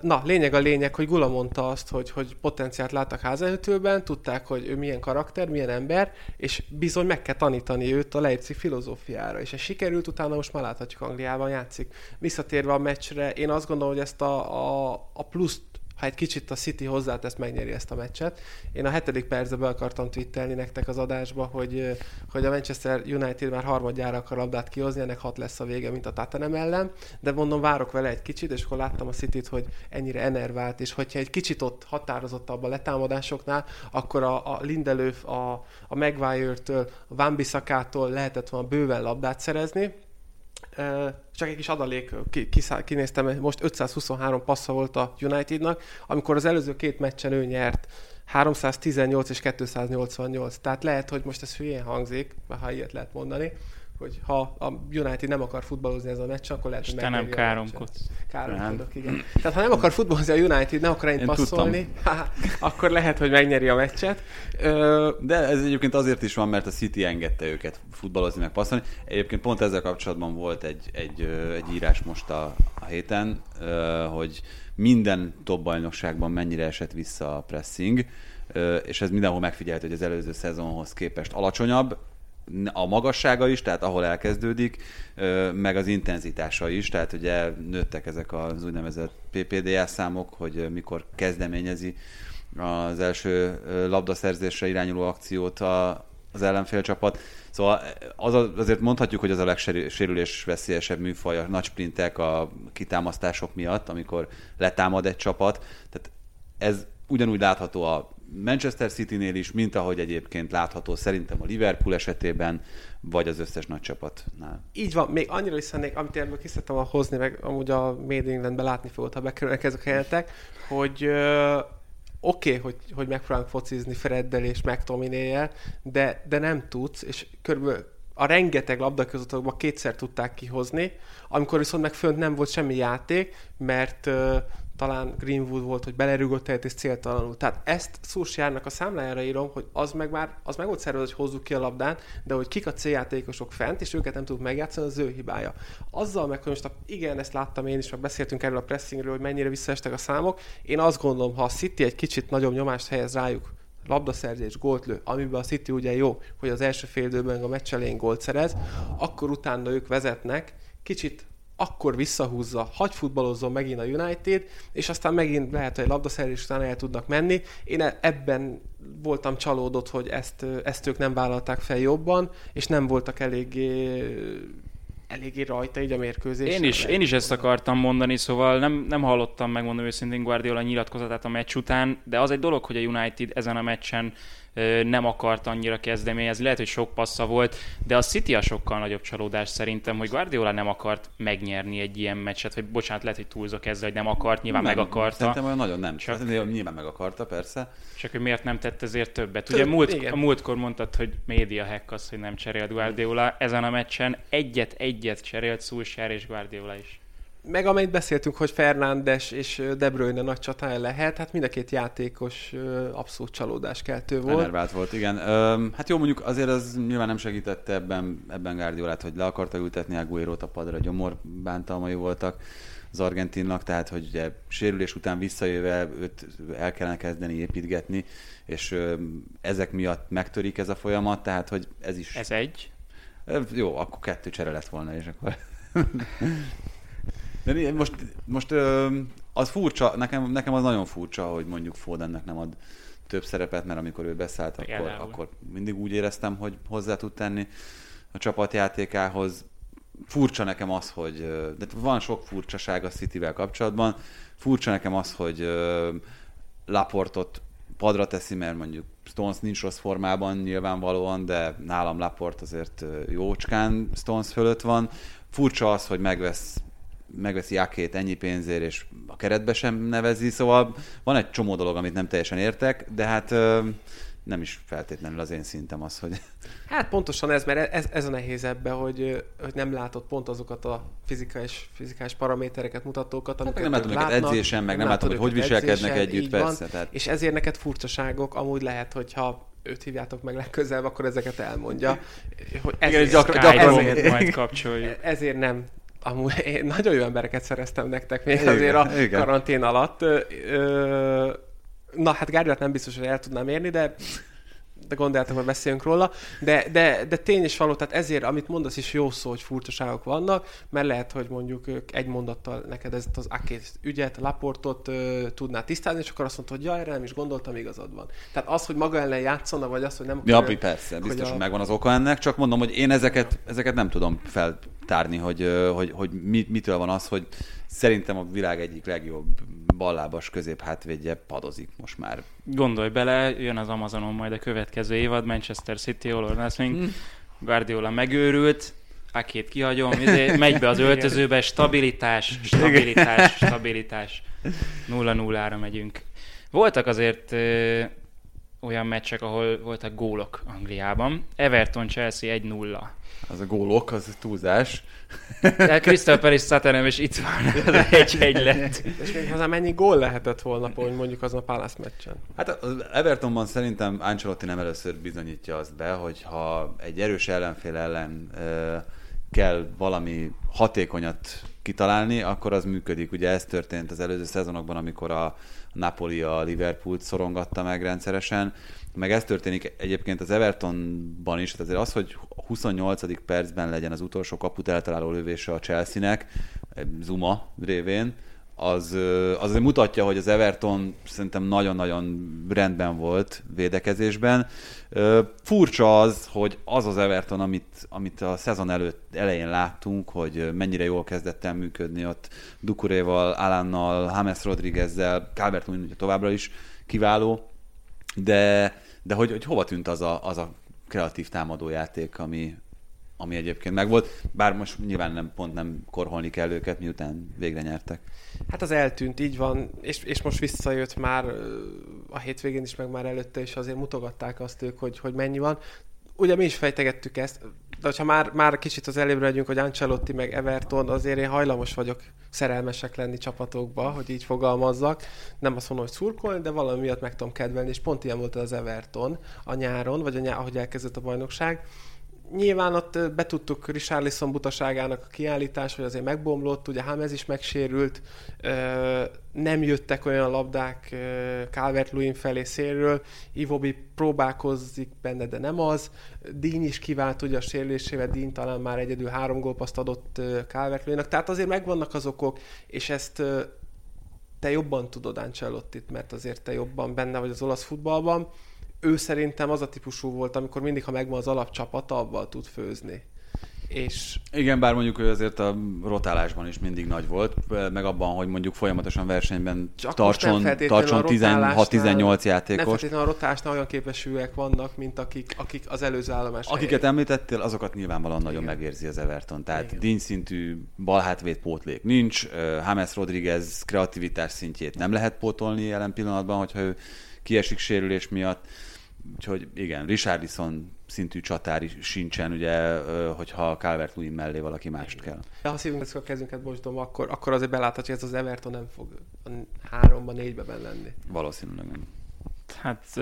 Na, lényeg a lényeg, hogy Gula mondta azt, hogy, hogy potenciált láttak házaütőben, tudták, hogy ő milyen karakter, milyen ember, és bizony meg kell tanítani őt a Leipzig filozófiára. És ez sikerült, utána most már láthatjuk Angliában játszik. Visszatérve a meccsre, én azt gondolom, hogy ezt a, a, a pluszt ha egy kicsit a City hozzátesz, megnyeri ezt a meccset. Én a hetedik percben be akartam twittelni nektek az adásba, hogy, hogy a Manchester United már harmadjára akar labdát kihozni, ennek hat lesz a vége, mint a Tottenham ellen, de mondom, várok vele egy kicsit, és akkor láttam a City-t, hogy ennyire enervált, és hogyha egy kicsit ott határozottabb a letámadásoknál, akkor a, a Lindelöf, a, a Maguire-től, a Van lehetett volna bőven labdát szerezni, csak egy kis adalék, kinéztem, most 523 passza volt a Unitednak, amikor az előző két meccsen ő nyert 318 és 288. Tehát lehet, hogy most ez hülyén hangzik, ha ilyet lehet mondani, hogy ha a United nem akar futballozni ez a meccs, akkor lehet, hogy nem káromkodsz. Káromkodok, igen. Tehát ha nem akar futballozni a United, nem akar ennyit passzolni, akkor lehet, hogy megnyeri a meccset. De ez egyébként azért is van, mert a City engedte őket futballozni, meg passzolni. Egyébként pont ezzel kapcsolatban volt egy, egy, egy írás most a, a héten, hogy minden top bajnokságban mennyire esett vissza a pressing, és ez mindenhol megfigyelhető, hogy az előző szezonhoz képest alacsonyabb, a magassága is, tehát ahol elkezdődik, meg az intenzitása is, tehát ugye nőttek ezek az úgynevezett PPDA számok, hogy mikor kezdeményezi az első labdaszerzésre irányuló akciót a, az ellenfélcsapat. Szóval az azért mondhatjuk, hogy az a legsérülés veszélyesebb műfaj a nagy sprintek a kitámasztások miatt, amikor letámad egy csapat. Tehát ez ugyanúgy látható a Manchester City-nél is, mint ahogy egyébként látható szerintem a Liverpool esetében, vagy az összes nagy csapatnál. Így van, még annyira is szennék, amit ebből ki szerettem hozni, meg amúgy a Made Englandben látni fogod, ha bekerülnek ezek a helyetek, hogy oké, okay, hogy, hogy megpróbálunk focizni Freddel és McTominay-jel, de, de nem tudsz, és körülbelül a rengeteg labdaközöttokban kétszer tudták kihozni, amikor viszont meg fönt nem volt semmi játék, mert talán Greenwood volt, hogy belerúgott helyet és céltalanul. Tehát ezt Szúrsjárnak a számlájára írom, hogy az meg már, az meg volt szervezve, hogy hozzuk ki a labdát, de hogy kik a céljátékosok fent, és őket nem tudunk megjátszani, az ő hibája. Azzal meg, hogy most a, igen, ezt láttam én is, meg beszéltünk erről a pressingről, hogy mennyire visszaestek a számok. Én azt gondolom, ha a City egy kicsit nagyobb nyomást helyez rájuk, labdaszerzés, gólt lő, amiben a City ugye jó, hogy az első fél időben a meccs elején gólt szerez, akkor utána ők vezetnek, kicsit akkor visszahúzza, hagy futballozzon megint a United, és aztán megint lehet, hogy labdaszerzés után el tudnak menni. Én e- ebben voltam csalódott, hogy ezt, ezt ők nem vállalták fel jobban, és nem voltak eléggé eléggé rajta így a mérkőzés. Én is, én is ezt akartam mondani, szóval nem, nem hallottam megmondom őszintén Guardiola nyilatkozatát a meccs után, de az egy dolog, hogy a United ezen a meccsen nem akart annyira kezdeményezni, lehet, hogy sok passza volt, de a City a sokkal nagyobb csalódás szerintem, hogy Guardiola nem akart megnyerni egy ilyen meccset, vagy bocsánat, lehet, hogy túlzok ezzel, hogy nem akart, nyilván nem, meg akarta. Szerintem olyan nagyon nem, csak hát, nyilván meg akarta, persze. Csak hogy miért nem tett ezért többet. Ugye múlt, a múltkor mondtad, hogy média hack az, hogy nem cserélt Guardiola. Ezen a meccsen egyet-egyet cserélt Solskjaer és Guardiola is meg amelyet beszéltünk, hogy Fernándes és De Bruyne nagy csatája lehet, hát mind a két játékos abszolút csalódás keltő volt. Enervált volt, igen. hát jó, mondjuk azért az nyilván nem segítette ebben, ebben Guardiolát, hogy le akarta ültetni Aguero-t a padra, gyomor bántalmai voltak az argentinnak, tehát hogy ugye sérülés után visszajöve őt el kellene kezdeni építgetni, és ezek miatt megtörik ez a folyamat, tehát hogy ez is... Ez egy? Jó, akkor kettő csere lett volna, és akkor... De most, most az furcsa, nekem, nekem az nagyon furcsa, hogy mondjuk Fodennek nem ad több szerepet, mert amikor ő beszállt, akkor, akkor mindig úgy éreztem, hogy hozzá tud tenni a csapatjátékához. Furcsa nekem az, hogy de van sok furcsaság a Cityvel kapcsolatban. Furcsa nekem az, hogy Laportot padra teszi, mert mondjuk Stones nincs rossz formában nyilvánvalóan, de nálam Laport azért jócskán Stones fölött van. Furcsa az, hogy megvesz megveszi Jakét ennyi pénzért, és a keretbe sem nevezi, szóval van egy csomó dolog, amit nem teljesen értek, de hát nem is feltétlenül az én szintem az, hogy... Hát pontosan ez, mert ez, ez a nehéz ebbe, hogy, hogy nem látod pont azokat a fizikális, fizikális paramétereket, mutatókat, amiket hát, nem látom őket edzésen, meg nem, nem látom, hogy hogy viselkednek edzésen, együtt, persze. Van, tehát... És ezért neked furcsaságok, amúgy lehet, hogyha őt hívjátok meg legközelebb, akkor ezeket elmondja. Hogy ezért, Igen, gyak, gyakran ezért, majd kapcsoljuk. Ezért nem amúgy én nagyon jó embereket szereztem nektek még igen, azért a igen. karantén alatt. Ö, na hát Gárdát nem biztos, hogy el tudnám érni, de de gondoltam, hogy beszéljünk róla, de, de, de tény is való, tehát ezért, amit mondasz is jó szó, hogy furcsaságok vannak, mert lehet, hogy mondjuk ők egy mondattal neked ezt az akét ügyet, a laportot ö, tudná tisztázni, és akkor azt mondta, hogy ja, erre nem is gondoltam, igazad van. Tehát az, hogy maga ellen játszana, vagy az, hogy nem akar... Ja, persze, biztos, hogy, a... megvan az oka ennek, csak mondom, hogy én ezeket, ezeket nem tudom feltárni, hogy, hogy, hogy mitől van az, hogy szerintem a világ egyik legjobb ballábas közép hátvédje padozik most már. Gondolj bele, jön az Amazonon majd a következő évad, Manchester City, All or Nothing, hmm. Guardiola megőrült, Akét kihagyom, izé, megy be az öltözőbe, stabilitás, stabilitás, stabilitás. 0-0-ra megyünk. Voltak azért olyan meccsek, ahol voltak gólok Angliában. Everton-Chelsea 1-0 az a gólok, az a túlzás. De Crystal Palace Sutherland és itt van, egy-egy lett. És még hozzá mennyi gól lehetett volna, hogy mondjuk az a Palace meccsen? Hát az Evertonban szerintem Ancelotti nem először bizonyítja azt be, hogy ha egy erős ellenfél ellen ö, kell valami hatékonyat kitalálni, akkor az működik. Ugye ez történt az előző szezonokban, amikor a Napoli a Liverpoolt szorongatta meg rendszeresen, meg ez történik egyébként az Evertonban is, tehát azért az, hogy 28. percben legyen az utolsó kaput eltaláló lövése a Chelsea-nek, Zuma révén, az, az mutatja, hogy az Everton szerintem nagyon-nagyon rendben volt védekezésben. Furcsa az, hogy az az Everton, amit, amit a szezon előtt elején láttunk, hogy mennyire jól kezdett el működni ott Dukuréval, Alannal, James Rodriguezzel, Calvert ugye továbbra is kiváló, de, de hogy, hogy hova tűnt az a, az a kreatív támadójáték, ami, ami egyébként megvolt, bár most nyilván nem pont nem korholni kell őket, miután végre nyertek. Hát az eltűnt, így van, és, és most visszajött már a hétvégén is, meg már előtte is azért mutogatták azt ők, hogy, hogy mennyi van. Ugye mi is fejtegettük ezt, de ha már, már kicsit az előbbre megyünk, hogy Ancelotti meg Everton, azért én hajlamos vagyok szerelmesek lenni csapatokba, hogy így fogalmazzak. Nem azt mondom, hogy szurkolni, de valami miatt meg tudom kedvelni, és pont ilyen volt az Everton a nyáron, vagy a nyár, ahogy elkezdett a bajnokság Nyilván ott betudtuk Richarlison butaságának a kiállítás, hogy azért megbomlott, ugye Hámez is megsérült, nem jöttek olyan labdák calvert lewin felé szélről, Ivobi próbálkozik benne, de nem az. Díny is kivált ugye a sérülésével, Díny talán már egyedül három gólpaszt adott calvert tehát azért megvannak az okok, és ezt te jobban tudod Ancelottit, mert azért te jobban benne vagy az olasz futballban ő szerintem az a típusú volt, amikor mindig, ha megvan az alapcsapata, avval tud főzni. És... Igen, bár mondjuk ő azért a rotálásban is mindig nagy volt, meg abban, hogy mondjuk folyamatosan versenyben Csak tartson, tartson 16-18 játékos. Nem a rotálásnál olyan képesűek vannak, mint akik, akik az előző állomás Akiket helyén. említettél, azokat nyilvánvalóan nagyon Igen. megérzi az Everton. Tehát díny szintű balhátvét pótlék nincs, James Rodriguez kreativitás szintjét nem lehet pótolni jelen pillanatban, hogyha ő kiesik sérülés miatt Úgyhogy igen, Richardson szintű csatár is sincsen, ugye, hogyha calvert lewin mellé valaki mást kell. Ha szívunk a kezünket mosdom, akkor, akkor azért beláthat, hogy ez az Everton nem fog a háromban, négyben lenni. Valószínűleg nem. Hát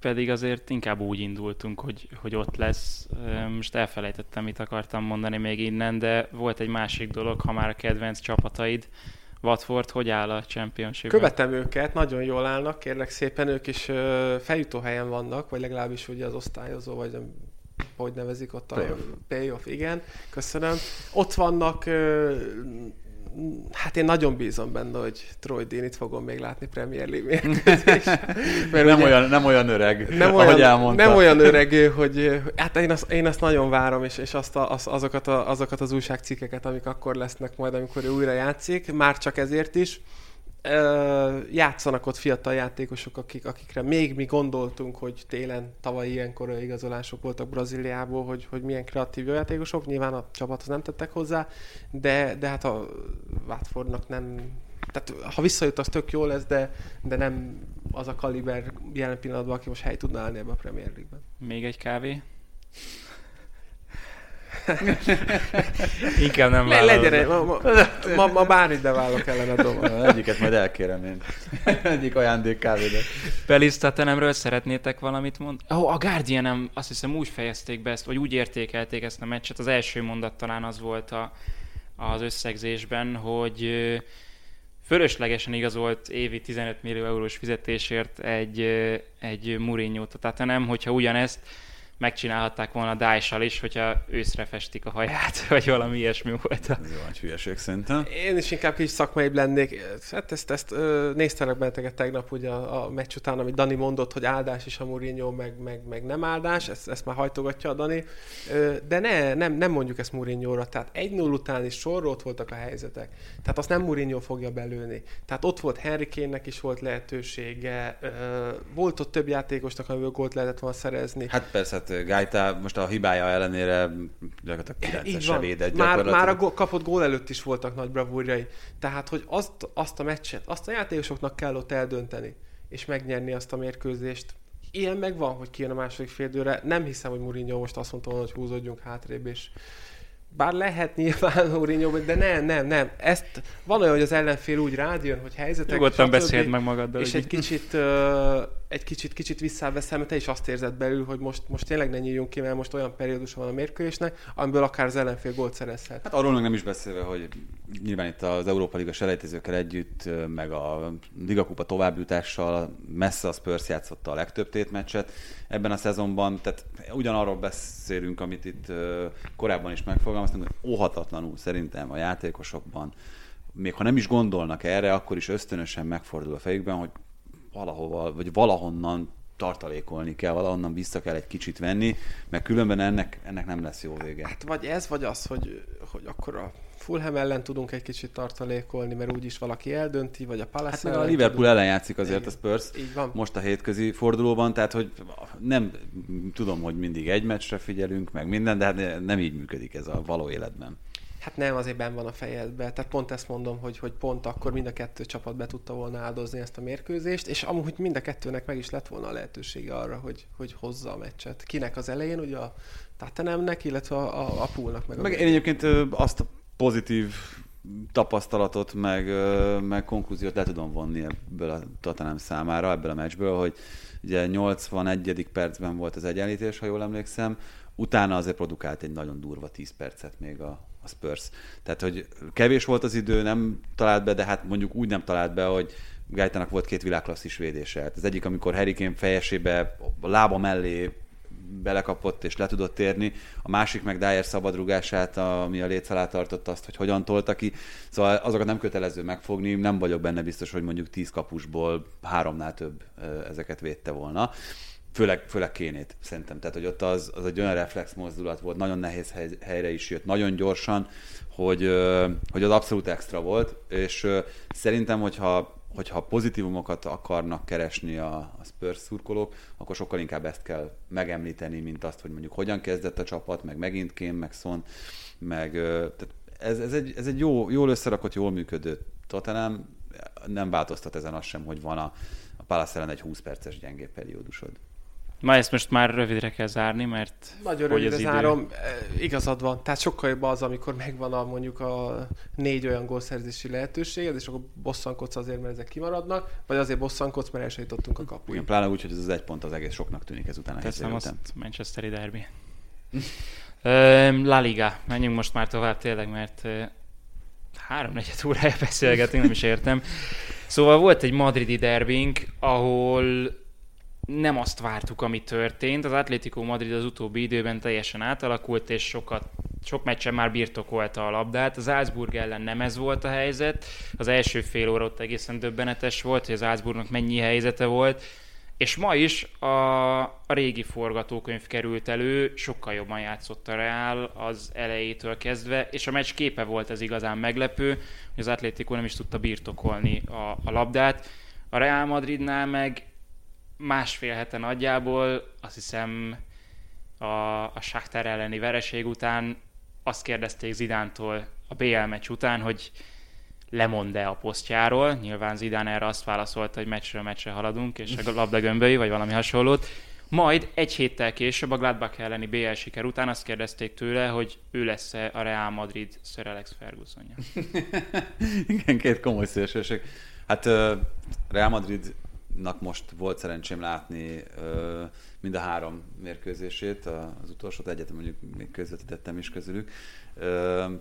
pedig azért inkább úgy indultunk, hogy, hogy ott lesz. Most elfelejtettem, mit akartam mondani még innen, de volt egy másik dolog, ha már a kedvenc csapataid, Watford hogy áll a championship Követem őket, nagyon jól állnak, kérlek szépen, ők is uh, feljutó helyen vannak, vagy legalábbis ugye az osztályozó, vagy hogy nevezik ott a playoff, igen, köszönöm. Ott vannak hát én nagyon bízom benne, hogy Troy Deenit fogom még látni Premier League Mert nem, ugye, olyan, nem olyan öreg, nem olyan, ahogy elmondta. Nem olyan öreg, hogy hát én azt, én azt nagyon várom, és, és azt a, az, azokat, a, azokat az újságcikkeket, amik akkor lesznek majd, amikor ő újra játszik, már csak ezért is. Játszanak ott fiatal játékosok, akik, akikre még mi gondoltunk, hogy télen tavaly ilyenkor igazolások voltak Brazíliából, hogy, hogy milyen kreatív játékosok, nyilván a csapathoz nem tettek hozzá, de, de hát a Watfordnak nem, tehát ha visszajut, az tök jó lesz, de, de nem az a kaliber jelen pillanatban, aki most hely tudna állni ebbe a Premier League-ben. Még egy kávé? Inkább nem Le, legyen, ma, ma, ma, ma bármit beválok ellen a dolog. Egyiket majd elkérem én. Egyik ajándék kávédet. Pelisztatenemről szeretnétek valamit mondani? Oh, a guardian azt hiszem úgy fejezték be ezt, vagy úgy értékelték ezt a meccset. Az első mondat talán az volt a, az összegzésben, hogy fölöslegesen igazolt évi 15 millió eurós fizetésért egy, egy Mourinho-t. Tehát nem, hogyha ugyanezt megcsinálhatták volna a Daesh-sal is, hogyha őszre festik a haját, vagy valami ilyesmi volt. Ez jó, egy hülyeség szerintem. Én is inkább kis szakmai lennék. Hát ezt, ezt ö, néztelek benneteket tegnap ugye a, a meccs után, amit Dani mondott, hogy áldás is a Mourinho, meg, meg, meg nem áldás, ezt, ezt már hajtogatja a Dani. Ö, de ne, nem, nem mondjuk ezt Mourinho-ra. Tehát 1-0 után is sorról voltak a helyzetek. Tehát azt nem Mourinho fogja belőni. Tehát ott volt Henry Kane-nek is volt lehetősége, ö, volt ott több játékosnak, amiből gólt lehetett volna szerezni. Hát persze, hát Gájta most a hibája ellenére gyakorlatilag 9 védett. Már, már a gól, kapott gól előtt is voltak nagy bravúrjai. Tehát, hogy azt, azt a meccset, azt a játékosoknak kell ott eldönteni, és megnyerni azt a mérkőzést. Ilyen meg van, hogy kijön a második félidőre. Nem hiszem, hogy Mourinho most azt mondta hogy húzódjunk hátrébb, és bár lehet nyilván Mourinho, de nem, nem, nem. Ezt van olyan, hogy az ellenfél úgy rád jön, hogy helyzetek... Nyugodtan beszéld meg magaddal. És egy kicsit, uh, egy kicsit, kicsit visszaveszem, mert te is azt érzed belül, hogy most, most tényleg ne nyíljunk ki, mert most olyan periódus van a mérkőzésnek, amiből akár az ellenfél gólt szerezhet. Hát arról meg nem is beszélve, hogy nyilván itt az Európa Liga selejtezőkkel együtt, meg a Liga Kupa továbbjutással messze a Spurs játszotta a legtöbb tétmeccset ebben a szezonban, tehát ugyanarról beszélünk, amit itt korábban is megfogalmaztunk, hogy óhatatlanul szerintem a játékosokban, még ha nem is gondolnak erre, akkor is ösztönösen megfordul a fejükben, hogy valahova, vagy valahonnan tartalékolni kell, valahonnan vissza kell egy kicsit venni, mert különben ennek, ennek nem lesz jó vége. Hát vagy ez, vagy az, hogy, hogy akkor a Fulham ellen tudunk egy kicsit tartalékolni, mert úgyis valaki eldönti, vagy a Palace hát a Liverpool tudunk... ellen játszik azért Igen. a Spurs Így van. most a hétközi fordulóban, tehát hogy nem tudom, hogy mindig egy meccsre figyelünk, meg minden, de hát nem így működik ez a való életben. Hát nem, azért ben van a fejedben. Tehát pont ezt mondom, hogy, hogy pont akkor mind a kettő csapat be tudta volna áldozni ezt a mérkőzést, és amúgy mind a kettőnek meg is lett volna a lehetősége arra, hogy, hogy hozza a meccset. Kinek az elején, ugye a Tatanemnek, illetve a, a, a Poolnak. Meg, meg én egyébként azt a pozitív tapasztalatot, meg, meg konklúziót le tudom vonni ebből a Tottenham számára, ebből a meccsből, hogy ugye 81. percben volt az egyenlítés, ha jól emlékszem, utána azért produkált egy nagyon durva 10 percet még a, a Spurs. Tehát, hogy kevés volt az idő, nem talált be, de hát mondjuk úgy nem talált be, hogy Gájtának volt két világklasszis védése. Hát az egyik, amikor Harry Kane fejesébe a lába mellé belekapott és le tudott térni, a másik meg Dyer szabadrugását, ami a léc alá tartotta azt, hogy hogyan tolta ki. Szóval azokat nem kötelező megfogni, nem vagyok benne biztos, hogy mondjuk tíz kapusból háromnál több ezeket védte volna főleg, főleg kénét szerintem. Tehát, hogy ott az, az egy olyan reflex mozdulat volt, nagyon nehéz hely, helyre is jött, nagyon gyorsan, hogy, hogy az abszolút extra volt, és szerintem, hogyha hogyha pozitívumokat akarnak keresni a, a Spurs szurkolók, akkor sokkal inkább ezt kell megemlíteni, mint azt, hogy mondjuk hogyan kezdett a csapat, meg megint Kém, meg Son, meg tehát ez, ez, egy, ez egy jó, jól összerakott, jól működő Tottenham, nem változtat ezen az sem, hogy van a, a Palace ellen egy 20 perces gyengébb periódusod. Ma ezt most már rövidre kell zárni, mert Nagyon rövidre zárom, idő... igazad van. Tehát sokkal jobb az, amikor megvan a, mondjuk a négy olyan gólszerzési lehetőséged, és akkor bosszankodsz azért, mert ezek kimaradnak, vagy azért bosszankodsz, mert elsajítottunk a kapuig. Igen, pláne úgy, hogy ez az egy pont az egész soknak tűnik ezután Teszem azt Manchesteri derby. La Liga. Menjünk most már tovább tényleg, mert három negyed órája beszélgetünk, nem is értem. Szóval volt egy madridi derbink, ahol nem azt vártuk, ami történt. Az Atlético Madrid az utóbbi időben teljesen átalakult, és sokat, sok meccsen már birtokolta a labdát. Az Álcburg ellen nem ez volt a helyzet. Az első fél óra ott egészen döbbenetes volt, hogy az Álcburgnak mennyi helyzete volt. És ma is a, a régi forgatókönyv került elő, sokkal jobban játszott a Real az elejétől kezdve, és a meccs képe volt ez igazán meglepő, hogy az Atlético nem is tudta birtokolni a, a labdát. A Real Madridnál meg másfél hete nagyjából, azt hiszem a, a Shakhtar elleni vereség után azt kérdezték Zidántól a BL meccs után, hogy lemond-e a posztjáról. Nyilván Zidán erre azt válaszolta, hogy meccsről meccsre haladunk, és a labda gömböi, vagy valami hasonlót. Majd egy héttel később a Gladbach elleni BL siker után azt kérdezték tőle, hogy ő lesz-e a Real Madrid Sir Alex Fergusonja. Igen, két komoly szélsőség. Hát Real Madridnak most volt szerencsém látni uh, mind a három mérkőzését, az utolsót egyetem mondjuk még közvetítettem is közülük. Uh,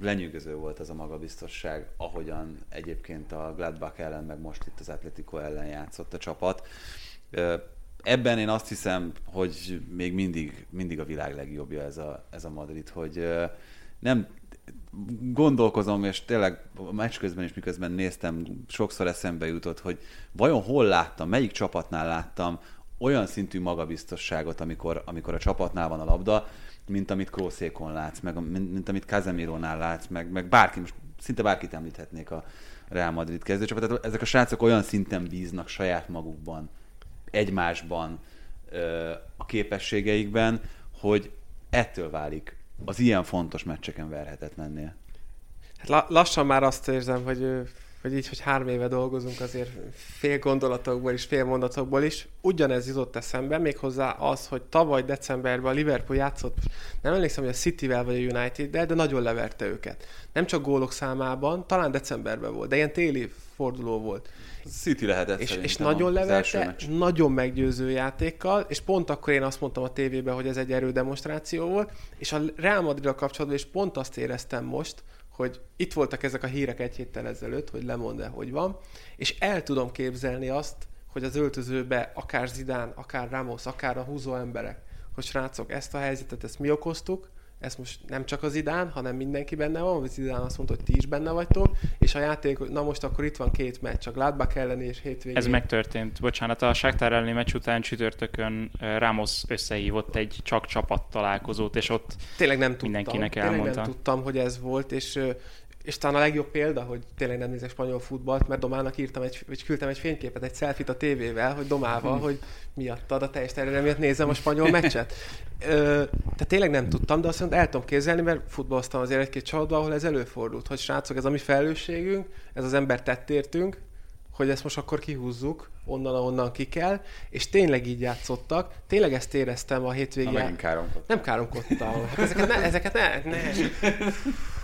lenyűgöző volt az a magabiztosság, ahogyan egyébként a Gladbach ellen, meg most itt az Atletico ellen játszott a csapat. Ebben én azt hiszem, hogy még mindig, mindig a világ legjobbja ez a, ez a Madrid, hogy nem gondolkozom, és tényleg a meccs közben is miközben néztem, sokszor eszembe jutott, hogy vajon hol láttam, melyik csapatnál láttam olyan szintű magabiztosságot, amikor, amikor a csapatnál van a labda, mint amit Krószékon látsz, meg mint, mint amit Casemirónál látsz, meg, meg bárki, most szinte bárkit említhetnék a Real Madrid kezdőcsapat. Ezek a srácok olyan szinten bíznak saját magukban, egymásban, a képességeikben, hogy ettől válik az ilyen fontos meccseken verhetetlennél. Hát lassan már azt érzem, hogy hogy így, hogy három éve dolgozunk, azért fél gondolatokból is, fél mondatokból is. Ugyanez jutott eszembe, méghozzá az, hogy tavaly decemberben a Liverpool játszott, nem emlékszem, hogy a City-vel vagy a United-del, de nagyon leverte őket. Nem csak gólok számában, talán decemberben volt, de ilyen téli forduló volt. City lehetett És, és nagyon leverte, nagyon meggyőző játékkal, és pont akkor én azt mondtam a tévében, hogy ez egy erődemonstráció volt, és a Real madrid kapcsolatban is pont azt éreztem most, hogy itt voltak ezek a hírek egy héttel ezelőtt, hogy lemond-e, hogy van, és el tudom képzelni azt, hogy az öltözőbe akár Zidán, akár Ramos, akár a húzó emberek, hogy srácok, ezt a helyzetet, ezt mi okoztuk, ez most nem csak az idán, hanem mindenki benne van, vagy idán azt mondta, hogy ti is benne vagytok, és a játék, na most akkor itt van két meccs, a Gladbach elleni és hétvégén. Ez megtörtént. Bocsánat, a Shakhtar elleni meccs után csütörtökön Ramos összehívott egy csak csapat találkozót, és ott tényleg nem tudtam, mindenkinek elmondta. Tényleg nem tudtam, hogy ez volt, és és talán a legjobb példa, hogy tényleg nem nézek spanyol futballt, mert Domának írtam egy, vagy küldtem egy fényképet, egy selfit a tévével, hogy Domával, hogy miattad a teljes területen miatt nézem a spanyol meccset. Ö, tehát tényleg nem tudtam, de azt mondom, el tudom képzelni, mert futballoztam azért egy-két csapatban, ahol ez előfordult, hogy srácok, ez a mi felelősségünk, ez az ember tettértünk, hogy ezt most akkor kihúzzuk, onnan, ahonnan ki kell, és tényleg így játszottak. Tényleg ezt éreztem a hétvégén. Na, káromkodtam. Nem káromkodtam. Hát ezeket ne, ezeket ne, ne.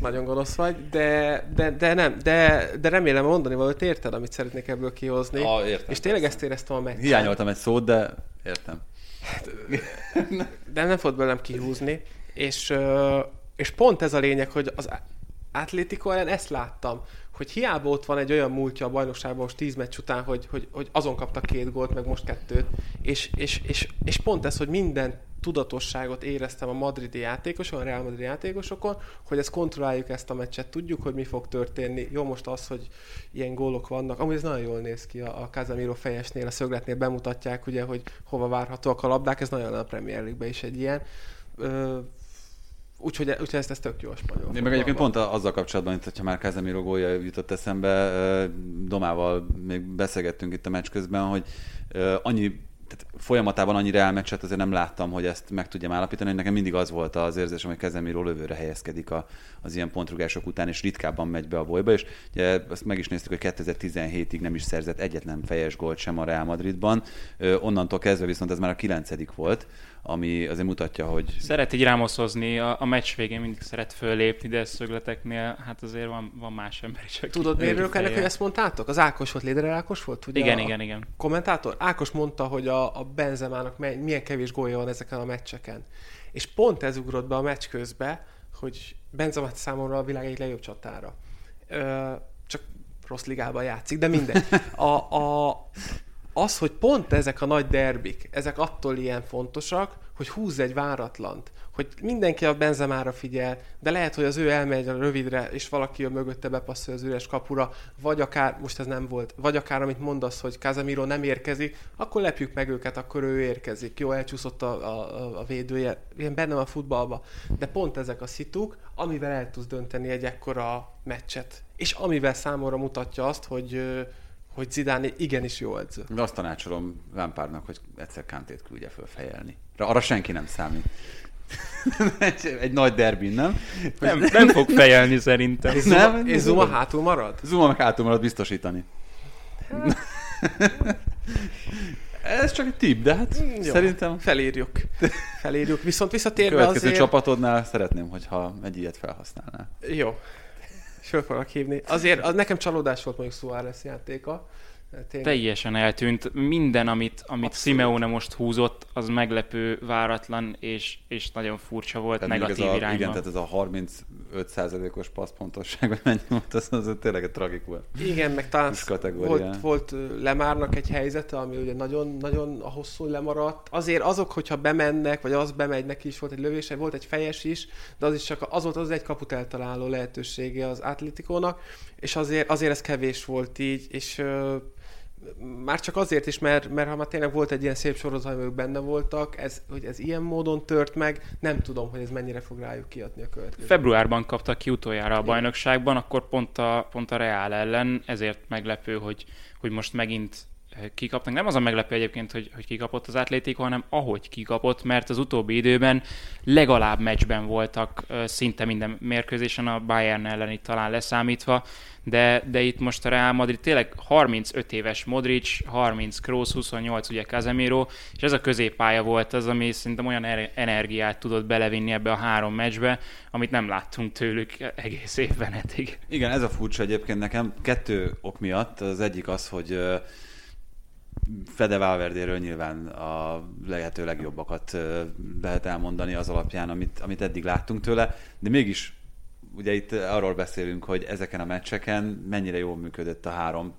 Nagyon gonosz vagy, de, de, de nem, de, de remélem mondani valamit érted, amit szeretnék ebből kihozni. Ah, értem, és tényleg persze. ezt éreztem a meccsen. Hiányoltam egy szót, de értem. de nem fog belem kihúzni. És, és pont ez a lényeg, hogy az Atlético ellen ezt láttam, hogy hiába ott van egy olyan múltja a bajnokságban most tíz meccs után, hogy, hogy, hogy azon kaptak két gólt, meg most kettőt, és, és, és, és pont ez, hogy minden tudatosságot éreztem a madridi játékosokon, a Real Madrid játékosokon, hogy ezt kontrolláljuk ezt a meccset, tudjuk, hogy mi fog történni. Jó, most az, hogy ilyen gólok vannak, amúgy ez nagyon jól néz ki, a, a Casemiro fejesnél, a szögletnél bemutatják, ugye, hogy hova várhatóak a labdák, ez nagyon a Premier League-ben is egy ilyen. Ö, Úgyhogy, úgyhogy ezt, ez tök jó a spanyol. Én meg egyébként pont azzal kapcsolatban, hogy ha már Casemiro gólja jutott eszembe, Domával még beszélgettünk itt a meccs közben, hogy annyi tehát folyamatában annyi reál meccset azért nem láttam, hogy ezt meg tudjam állapítani. Nekem mindig az volt az érzésem, hogy Kezemiro lövőre helyezkedik a, az ilyen pontrugások után, és ritkábban megy be a bolyba, és ugye azt meg is néztük, hogy 2017-ig nem is szerzett egyetlen fejes gólt sem a Real Madridban. Ö, onnantól kezdve viszont ez már a kilencedik volt, ami azért mutatja, hogy... Szeret így rámoszozni, a, a meccs végén mindig szeret fölépni, de szögleteknél hát azért van, van más ember is, aki Tudod, miért örülök ennek, hogy ezt mondtátok? Az Ákos volt, Léder Ákos volt? Ugye igen, a igen, igen. Kommentátor? Ákos mondta, hogy a, a Benzemának milyen kevés gólja van ezeken a meccseken. És pont ez ugrott be a meccs közbe, hogy Benzema számomra a világ egyik legjobb csatára. Ö, csak rossz ligában játszik, de mindegy. A, a, az, hogy pont ezek a nagy derbik, ezek attól ilyen fontosak, hogy húz egy váratlant, hogy mindenki a benzemára figyel, de lehet, hogy az ő elmegy a rövidre, és valaki a mögötte bepasszol az üres kapura, vagy akár, most ez nem volt, vagy akár amit mondasz, hogy Casemiro nem érkezik, akkor lepjük meg őket, akkor ő érkezik. Jó, elcsúszott a, a, a védője, ilyen benne a futballba, de pont ezek a szituk, amivel el tudsz dönteni egy ekkora meccset, és amivel számomra mutatja azt, hogy hogy Zidane igenis jó edző. De azt tanácsolom Lampardnak, hogy egyszer Kantét küldje föl fejelni. Arra senki nem számít. egy, egy nagy derbin, nem? Nem, nem fog fejelni szerintem. És Zuma, nem, és Zuma hátul marad? Zuma meg hátul marad biztosítani. Ez csak egy tip, de hát Jó, szerintem... Felírjuk. Felírjuk. Viszont visszatérve Következő azért... csapatodnál szeretném, hogyha egy ilyet felhasználnál. Jó. Föl fogok hívni. Azért az nekem csalódás volt mondjuk Suárez játéka. Tényleg. Teljesen eltűnt. Minden, amit, amit Simeone most húzott, az meglepő, váratlan, és, és nagyon furcsa volt, tehát negatív ez a, irányba. Igen, tehát ez a 35%-os passzpontosság, vagy mennyi volt, az, az tényleg egy tragikus. Igen, meg talán volt, volt Lemárnak egy helyzete, ami ugye nagyon, nagyon a hosszú lemaradt. Azért azok, hogyha bemennek, vagy az bemegy, neki is volt egy lövése, volt egy fejes is, de az is csak az volt az egy kaput eltaláló lehetősége az Atletikónak, és azért, azért ez kevés volt így, és már csak azért is, mert, mert ha már tényleg volt egy ilyen szép sorozat, amelyek benne voltak, ez, hogy ez ilyen módon tört meg, nem tudom, hogy ez mennyire fog rájuk kiadni a következő. Februárban kaptak ki utoljára a bajnokságban, akkor pont a, pont a Reál ellen, ezért meglepő, hogy, hogy most megint kikapnak. Nem az a meglepő egyébként, hogy, hogy kikapott az Atlético, hanem ahogy kikapott, mert az utóbbi időben legalább meccsben voltak szinte minden mérkőzésen, a Bayern ellen itt talán leszámítva, de, de itt most a Real Madrid tényleg 35 éves Modric, 30 Kroos, 28 ugye Casemiro, és ez a középpálya volt az, ami szerintem olyan er- energiát tudott belevinni ebbe a három meccsbe, amit nem láttunk tőlük egész évben eddig. Igen, ez a furcsa egyébként nekem kettő ok miatt. Az egyik az, hogy Fede Valverdéről nyilván a lehető legjobbakat lehet elmondani az alapján, amit, amit eddig láttunk tőle, de mégis ugye itt arról beszélünk, hogy ezeken a meccseken mennyire jól működött a három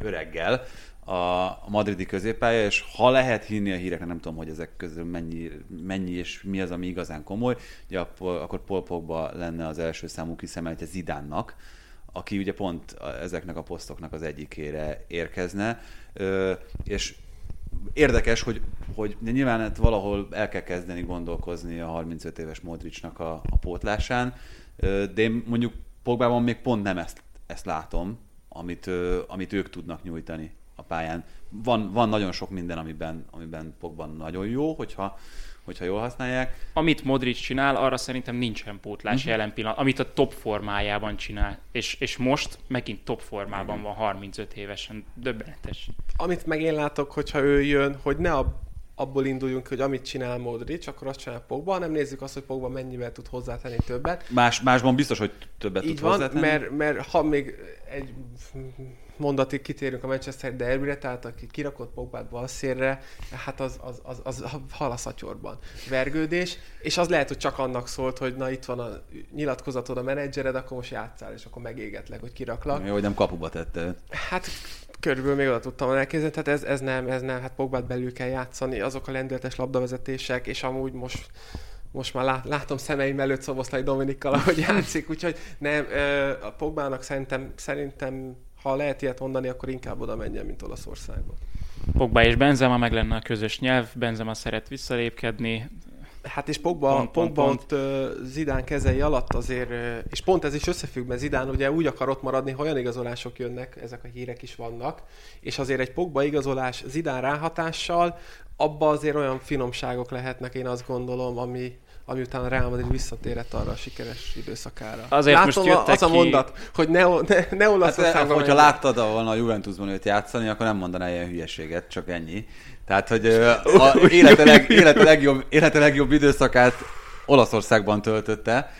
öreggel a madridi középpálya, és ha lehet hinni a híreknek, nem tudom, hogy ezek közül mennyi, mennyi és mi az, ami igazán komoly, ugye akkor Paul Pogba lenne az első számú kiszemeltje Zidánnak, aki ugye pont ezeknek a posztoknak az egyikére érkezne, és érdekes, hogy, hogy nyilván hát valahol el kell kezdeni gondolkozni a 35 éves Modricnak a, a pótlásán, de én mondjuk Pogbában még pont nem ezt, ezt látom, amit, amit ők tudnak nyújtani a pályán. Van, van nagyon sok minden, amiben, amiben Pogban nagyon jó, hogyha hogyha jól használják. Amit Modric csinál, arra szerintem nincsen pótlás uh-huh. jelen pillanat, amit a top formájában csinál. És, és most megint top formában uh-huh. van 35 évesen. Döbbenetes. Amit meg én látok, hogyha ő jön, hogy ne a abból induljunk, hogy amit csinál Modric, akkor azt csinál Pogba, nem nézzük azt, hogy Pogba mennyivel tud hozzátenni többet. Más, másban biztos, hogy többet Így tud van, hozzátenni. Mert, mert ha még egy mondatig kitérünk a Manchester derbire, tehát aki kirakott Pogbát balszérre, hát az, az, az, az hal a szatyorban. Vergődés, és az lehet, hogy csak annak szólt, hogy na itt van a nyilatkozatod a menedzsered, akkor most játszál, és akkor megégetlek, hogy kiraklak. Jó, hogy nem kapuba tette. Hát körülbelül még oda tudtam elképzelni, tehát ez, ez nem, ez nem, hát Pogbát belül kell játszani, azok a lendületes labdavezetések, és amúgy most most már lát, látom szemeim előtt Szoboszlai Dominikkal, ahogy játszik, úgyhogy nem, a Pogbának szerintem, szerintem ha lehet ilyet mondani, akkor inkább oda menjen, mint Olaszországba. Pogba és Benzema meg lenne a közös nyelv, Benzema szeret visszalépkedni, Hát és Pogba, pont, Pogba pont, pont. Zidán kezei alatt azért, és pont ez is összefügg, mert Zidán ugye úgy akar ott maradni, ha olyan igazolások jönnek, ezek a hírek is vannak, és azért egy Pogba igazolás Zidán ráhatással, abba azért olyan finomságok lehetnek, én azt gondolom, ami, ami után Real Madrid visszatérett arra a sikeres időszakára. Azért Látom most jöttek az a mondat, hogy ne, ne, ne Olaszországban... Hát, hogyha láttad volna a Juventusban őt játszani, akkor nem mondaná ilyen hülyeséget, csak ennyi. Tehát, hogy a élete, leg, élete, legjobb, élete legjobb időszakát Olaszországban töltötte,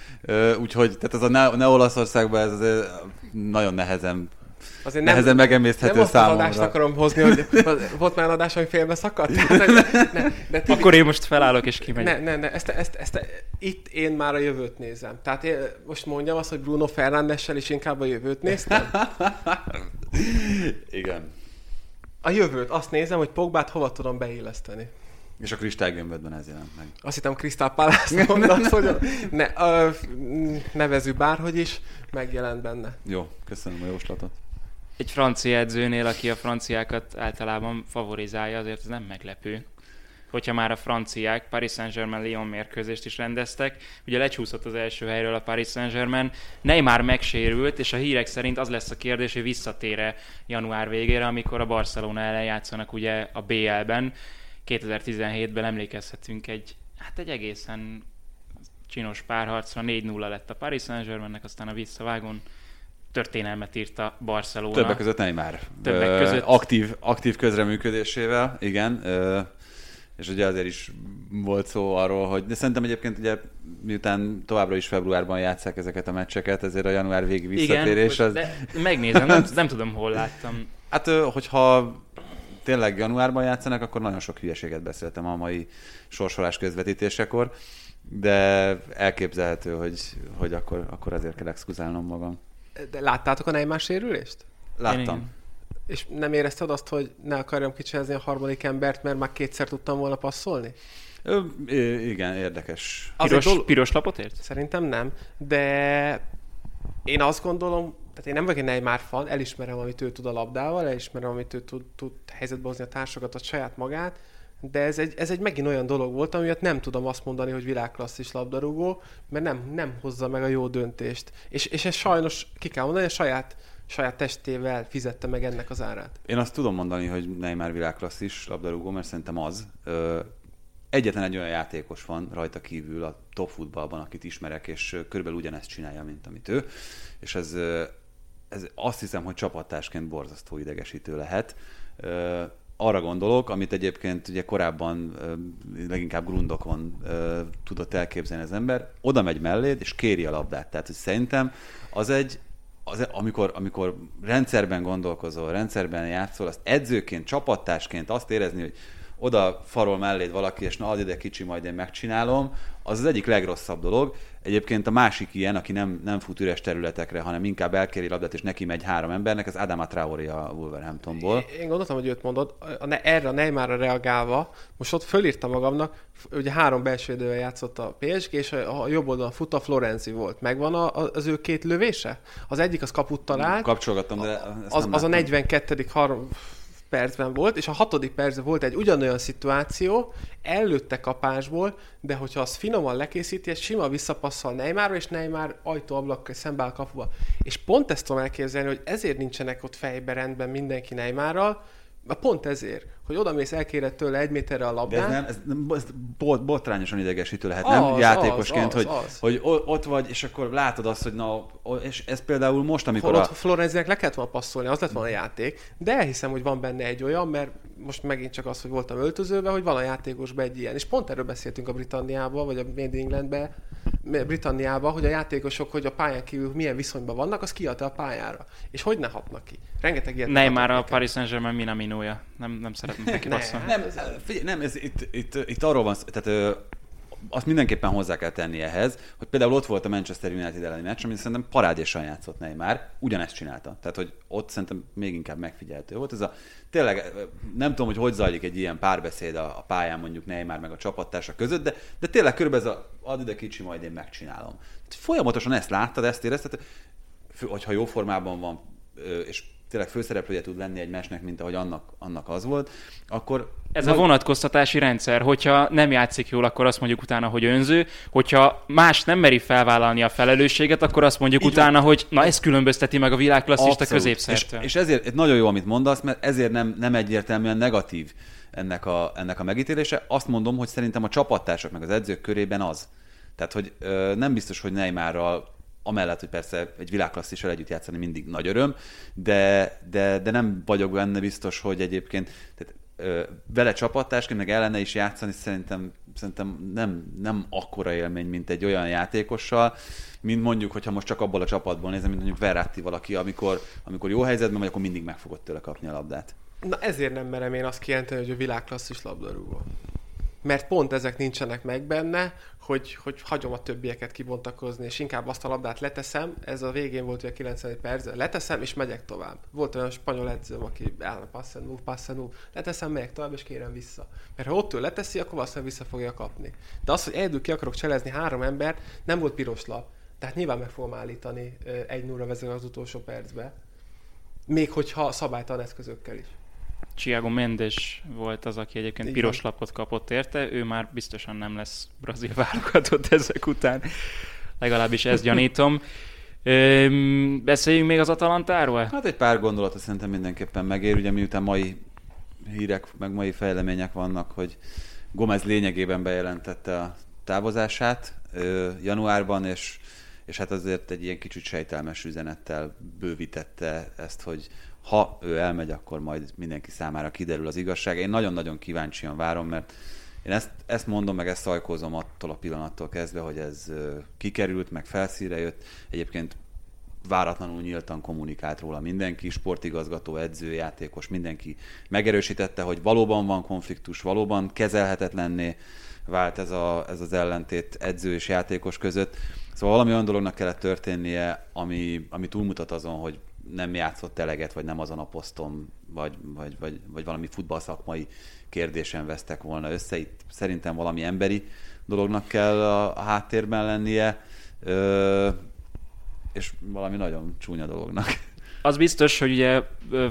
úgyhogy tehát az a ne, ne Olaszországban ez azért nagyon nehezen Azért nem, nehezen megemészthető nem számomra. Nem akarom hozni, hogy volt már adás, ami félbe szakadt. ne, ne, Akkor én most felállok és kimegyek. Ne, ne, ne, ezt, ezt, ezt, itt én már a jövőt nézem. Tehát én most mondjam azt, hogy Bruno Fernandessel is inkább a jövőt néztem. Igen. A jövőt, azt nézem, hogy Pogbát hova tudom beilleszteni. És a kristálygömbödben ez jelent meg. Azt hittem Crystal Palace mondasz, hogy ne, ö, nevező bárhogy is, megjelent benne. Jó, köszönöm a jóslatot. Egy francia edzőnél, aki a franciákat általában favorizálja, azért ez nem meglepő. Hogyha már a franciák Paris Saint-Germain-Lyon mérkőzést is rendeztek, ugye lecsúszott az első helyről a Paris Saint-Germain, Neymar megsérült, és a hírek szerint az lesz a kérdés, hogy visszatér január végére, amikor a Barcelona ellen játszanak ugye a BL-ben. 2017-ben emlékezhetünk egy, hát egy egészen csinos párharcra, 4-0 lett a Paris Saint-Germainnek, aztán a visszavágon történelmet írt a Barcelona. Többek között Neymar. Többek között. Aktív, aktív közreműködésével, igen. És ugye azért is volt szó arról, hogy de szerintem egyébként ugye miután továbbra is februárban játszák ezeket a meccseket, ezért a január végi visszatérés Igen, az... de megnézem, nem, nem tudom hol láttam. Hát hogyha tényleg januárban játszanak, akkor nagyon sok hülyeséget beszéltem a mai sorsolás közvetítésekor, de elképzelhető, hogy, hogy akkor, akkor azért kell exkuzálnom magam. De láttátok a Neymar sérülést? Láttam. igen. És nem érezted azt, hogy ne akarjam kicsezni a harmadik embert, mert már kétszer tudtam volna passzolni? Ö, igen, érdekes. Piros, dolog- piros lapot ért? Szerintem nem, de én azt gondolom, tehát én nem vagyok egy Neymar fan, elismerem, amit ő tud a labdával, elismerem, amit ő tud, tud helyzetbe hozni a társakat, a saját magát, de ez egy, ez egy megint olyan dolog volt, amiatt nem tudom azt mondani, hogy világklasszis labdarúgó, mert nem, nem hozza meg a jó döntést. És, és ez sajnos, ki kell mondani, a saját, saját testével fizette meg ennek az árát. Én azt tudom mondani, hogy Neymar világklasszis labdarúgó, mert szerintem az. Ö, egyetlen egy olyan játékos van rajta kívül a top futballban, akit ismerek, és körülbelül ugyanezt csinálja, mint amit ő. És ez, ez azt hiszem, hogy csapattársként borzasztó idegesítő lehet. Ö, arra gondolok, amit egyébként ugye korábban leginkább grundokon tudott elképzelni az ember, oda megy melléd, és kéri a labdát. Tehát, hogy szerintem az egy, az, amikor, amikor rendszerben gondolkozol, rendszerben játszol, azt edzőként, csapattársként azt érezni, hogy oda farol melléd valaki, és na add ide kicsi, majd én megcsinálom, az az egyik legrosszabb dolog. Egyébként a másik ilyen, aki nem, nem fut üres területekre, hanem inkább elkéri labdát, és neki megy három embernek, az Adama Traoré a Wolverhamptonból. Én gondoltam, hogy őt mondod, a, ne, erre a Neymarra reagálva, most ott fölírtam magamnak, ugye három belső játszott a PSG, és a, jobb oldalon fut a Florenzi volt. Megvan a, az ő két lövése? Az egyik az kaput talált, Kapcsolgattam, de az, az a láttam. 42. Har- percben volt, és a hatodik percben volt egy ugyanolyan szituáció, előtte kapásból, de hogyha az finoman lekészíti, ez sima visszapasszol Neymarra, és Neymar ajtóablakkal szembe áll kapuba. És pont ezt tudom elképzelni, hogy ezért nincsenek ott fejbe rendben mindenki Neymarral, pont ezért, hogy oda mész, elkéred tőle egy méterre a De labdát, ez, nem, ez, nem- ez bot, botrányosan idegesítő lehet, Az, nem játékosként, az, hogy, az. hogy ott vagy, és akkor látod azt, hogy na, és ez például most, amikor Holott a, Florenzinek le kellett volna passzolni, az lett volna a játék, de elhiszem, hogy van benne egy olyan, mert most megint csak az, hogy voltam öltözőben, hogy van a játékosban egy ilyen. És pont erről beszéltünk a Britanniában, vagy a Made Englandben, Britanniában, hogy a játékosok, hogy a pályán kívül milyen viszonyban vannak, az kiadta a pályára. És hogy ne hatnak ki. Rengeteg ilyet Neymar látok a. Paris Saint-Germain Minaminója. Nem, nem neki Ne. passzolni. Nem, figyelj, nem, ez itt, itt, itt arról van, szó- tehát azt mindenképpen hozzá kell tenni ehhez, hogy például ott volt a Manchester United elleni meccs, amit szerintem parádésan játszott Neymar, ugyanezt csinálta. Tehát, hogy ott szerintem még inkább megfigyelhető volt. Ez a, tényleg nem tudom, hogy hogy zajlik egy ilyen párbeszéd a, a pályán mondjuk Neymar meg a csapattársa között, de, de tényleg körülbelül ez a add ide kicsi, majd én megcsinálom. Folyamatosan ezt láttad, ezt érezted, hogyha jó formában van, és tényleg főszereplője tud lenni egy mesnek, mint ahogy annak, annak az volt, akkor Ez a vonatkoztatási rendszer, hogyha nem játszik jól, akkor azt mondjuk utána, hogy önző, hogyha más nem meri felvállalni a felelősséget, akkor azt mondjuk Így utána, hogy na ez különbözteti meg a világklasszist a Abszolút. középszertől. És, és ezért ez nagyon jó, amit mondasz, mert ezért nem, nem egyértelműen negatív ennek a, ennek a megítélése. Azt mondom, hogy szerintem a csapattársak meg az edzők körében az. Tehát, hogy ö, nem biztos, hogy Neymarral amellett, hogy persze egy világklasszissal együtt játszani mindig nagy öröm, de, de, de nem vagyok benne biztos, hogy egyébként tehát, ö, vele csapattársként, meg ellene is játszani szerintem, szerintem nem, nem akkora élmény, mint egy olyan játékossal, mint mondjuk, hogyha most csak abból a csapatból nézem, mint mondjuk Verratti valaki, amikor, amikor jó helyzetben vagy, akkor mindig meg fogod tőle kapni a labdát. Na ezért nem merem én azt kijelenteni, hogy a világklasszis labdarúgó. Mert pont ezek nincsenek meg benne, hogy, hogy hagyom a többieket kibontakozni, és inkább azt a labdát leteszem, ez a végén volt ugye 90 perc, leteszem, és megyek tovább. Volt olyan spanyol edzőm, aki áll, passen move, passen move, leteszem, megyek tovább, és kérem vissza. Mert ha ott ő leteszi, akkor valószínűleg vissza fogja kapni. De az, hogy egyedül ki akarok cselezni három embert, nem volt piros lap. Tehát nyilván meg fogom állítani egy 0 vezet az utolsó percbe. Még hogyha szabálytalan eszközökkel is. Thiago Mendes volt az, aki egyébként Igen. piros lapot kapott érte, ő már biztosan nem lesz brazil válogatott ezek után. Legalábbis ezt gyanítom. Ö, beszéljünk még az Atalantáról? Hát egy pár gondolatot szerintem mindenképpen megér, ugye miután mai hírek, meg mai fejlemények vannak, hogy Gomez lényegében bejelentette a távozását ö, januárban, és, és hát azért egy ilyen kicsit sejtelmes üzenettel bővítette ezt, hogy ha ő elmegy, akkor majd mindenki számára kiderül az igazság. Én nagyon-nagyon kíváncsian várom, mert én ezt, ezt mondom, meg ezt szajkózom attól a pillanattól kezdve, hogy ez kikerült, meg felszíre jött. Egyébként váratlanul nyíltan kommunikált róla mindenki, sportigazgató, edző, játékos, mindenki megerősítette, hogy valóban van konfliktus, valóban kezelhetetlenné vált ez, a, ez az ellentét edző és játékos között. Szóval valami olyan dolognak kellett történnie, ami, ami túlmutat azon, hogy nem játszott eleget, vagy nem azon a poszton, vagy, vagy, vagy, vagy valami futballszakmai kérdésen vesztek volna össze. Itt szerintem valami emberi dolognak kell a, háttérben lennie, ö, és valami nagyon csúnya dolognak. Az biztos, hogy ugye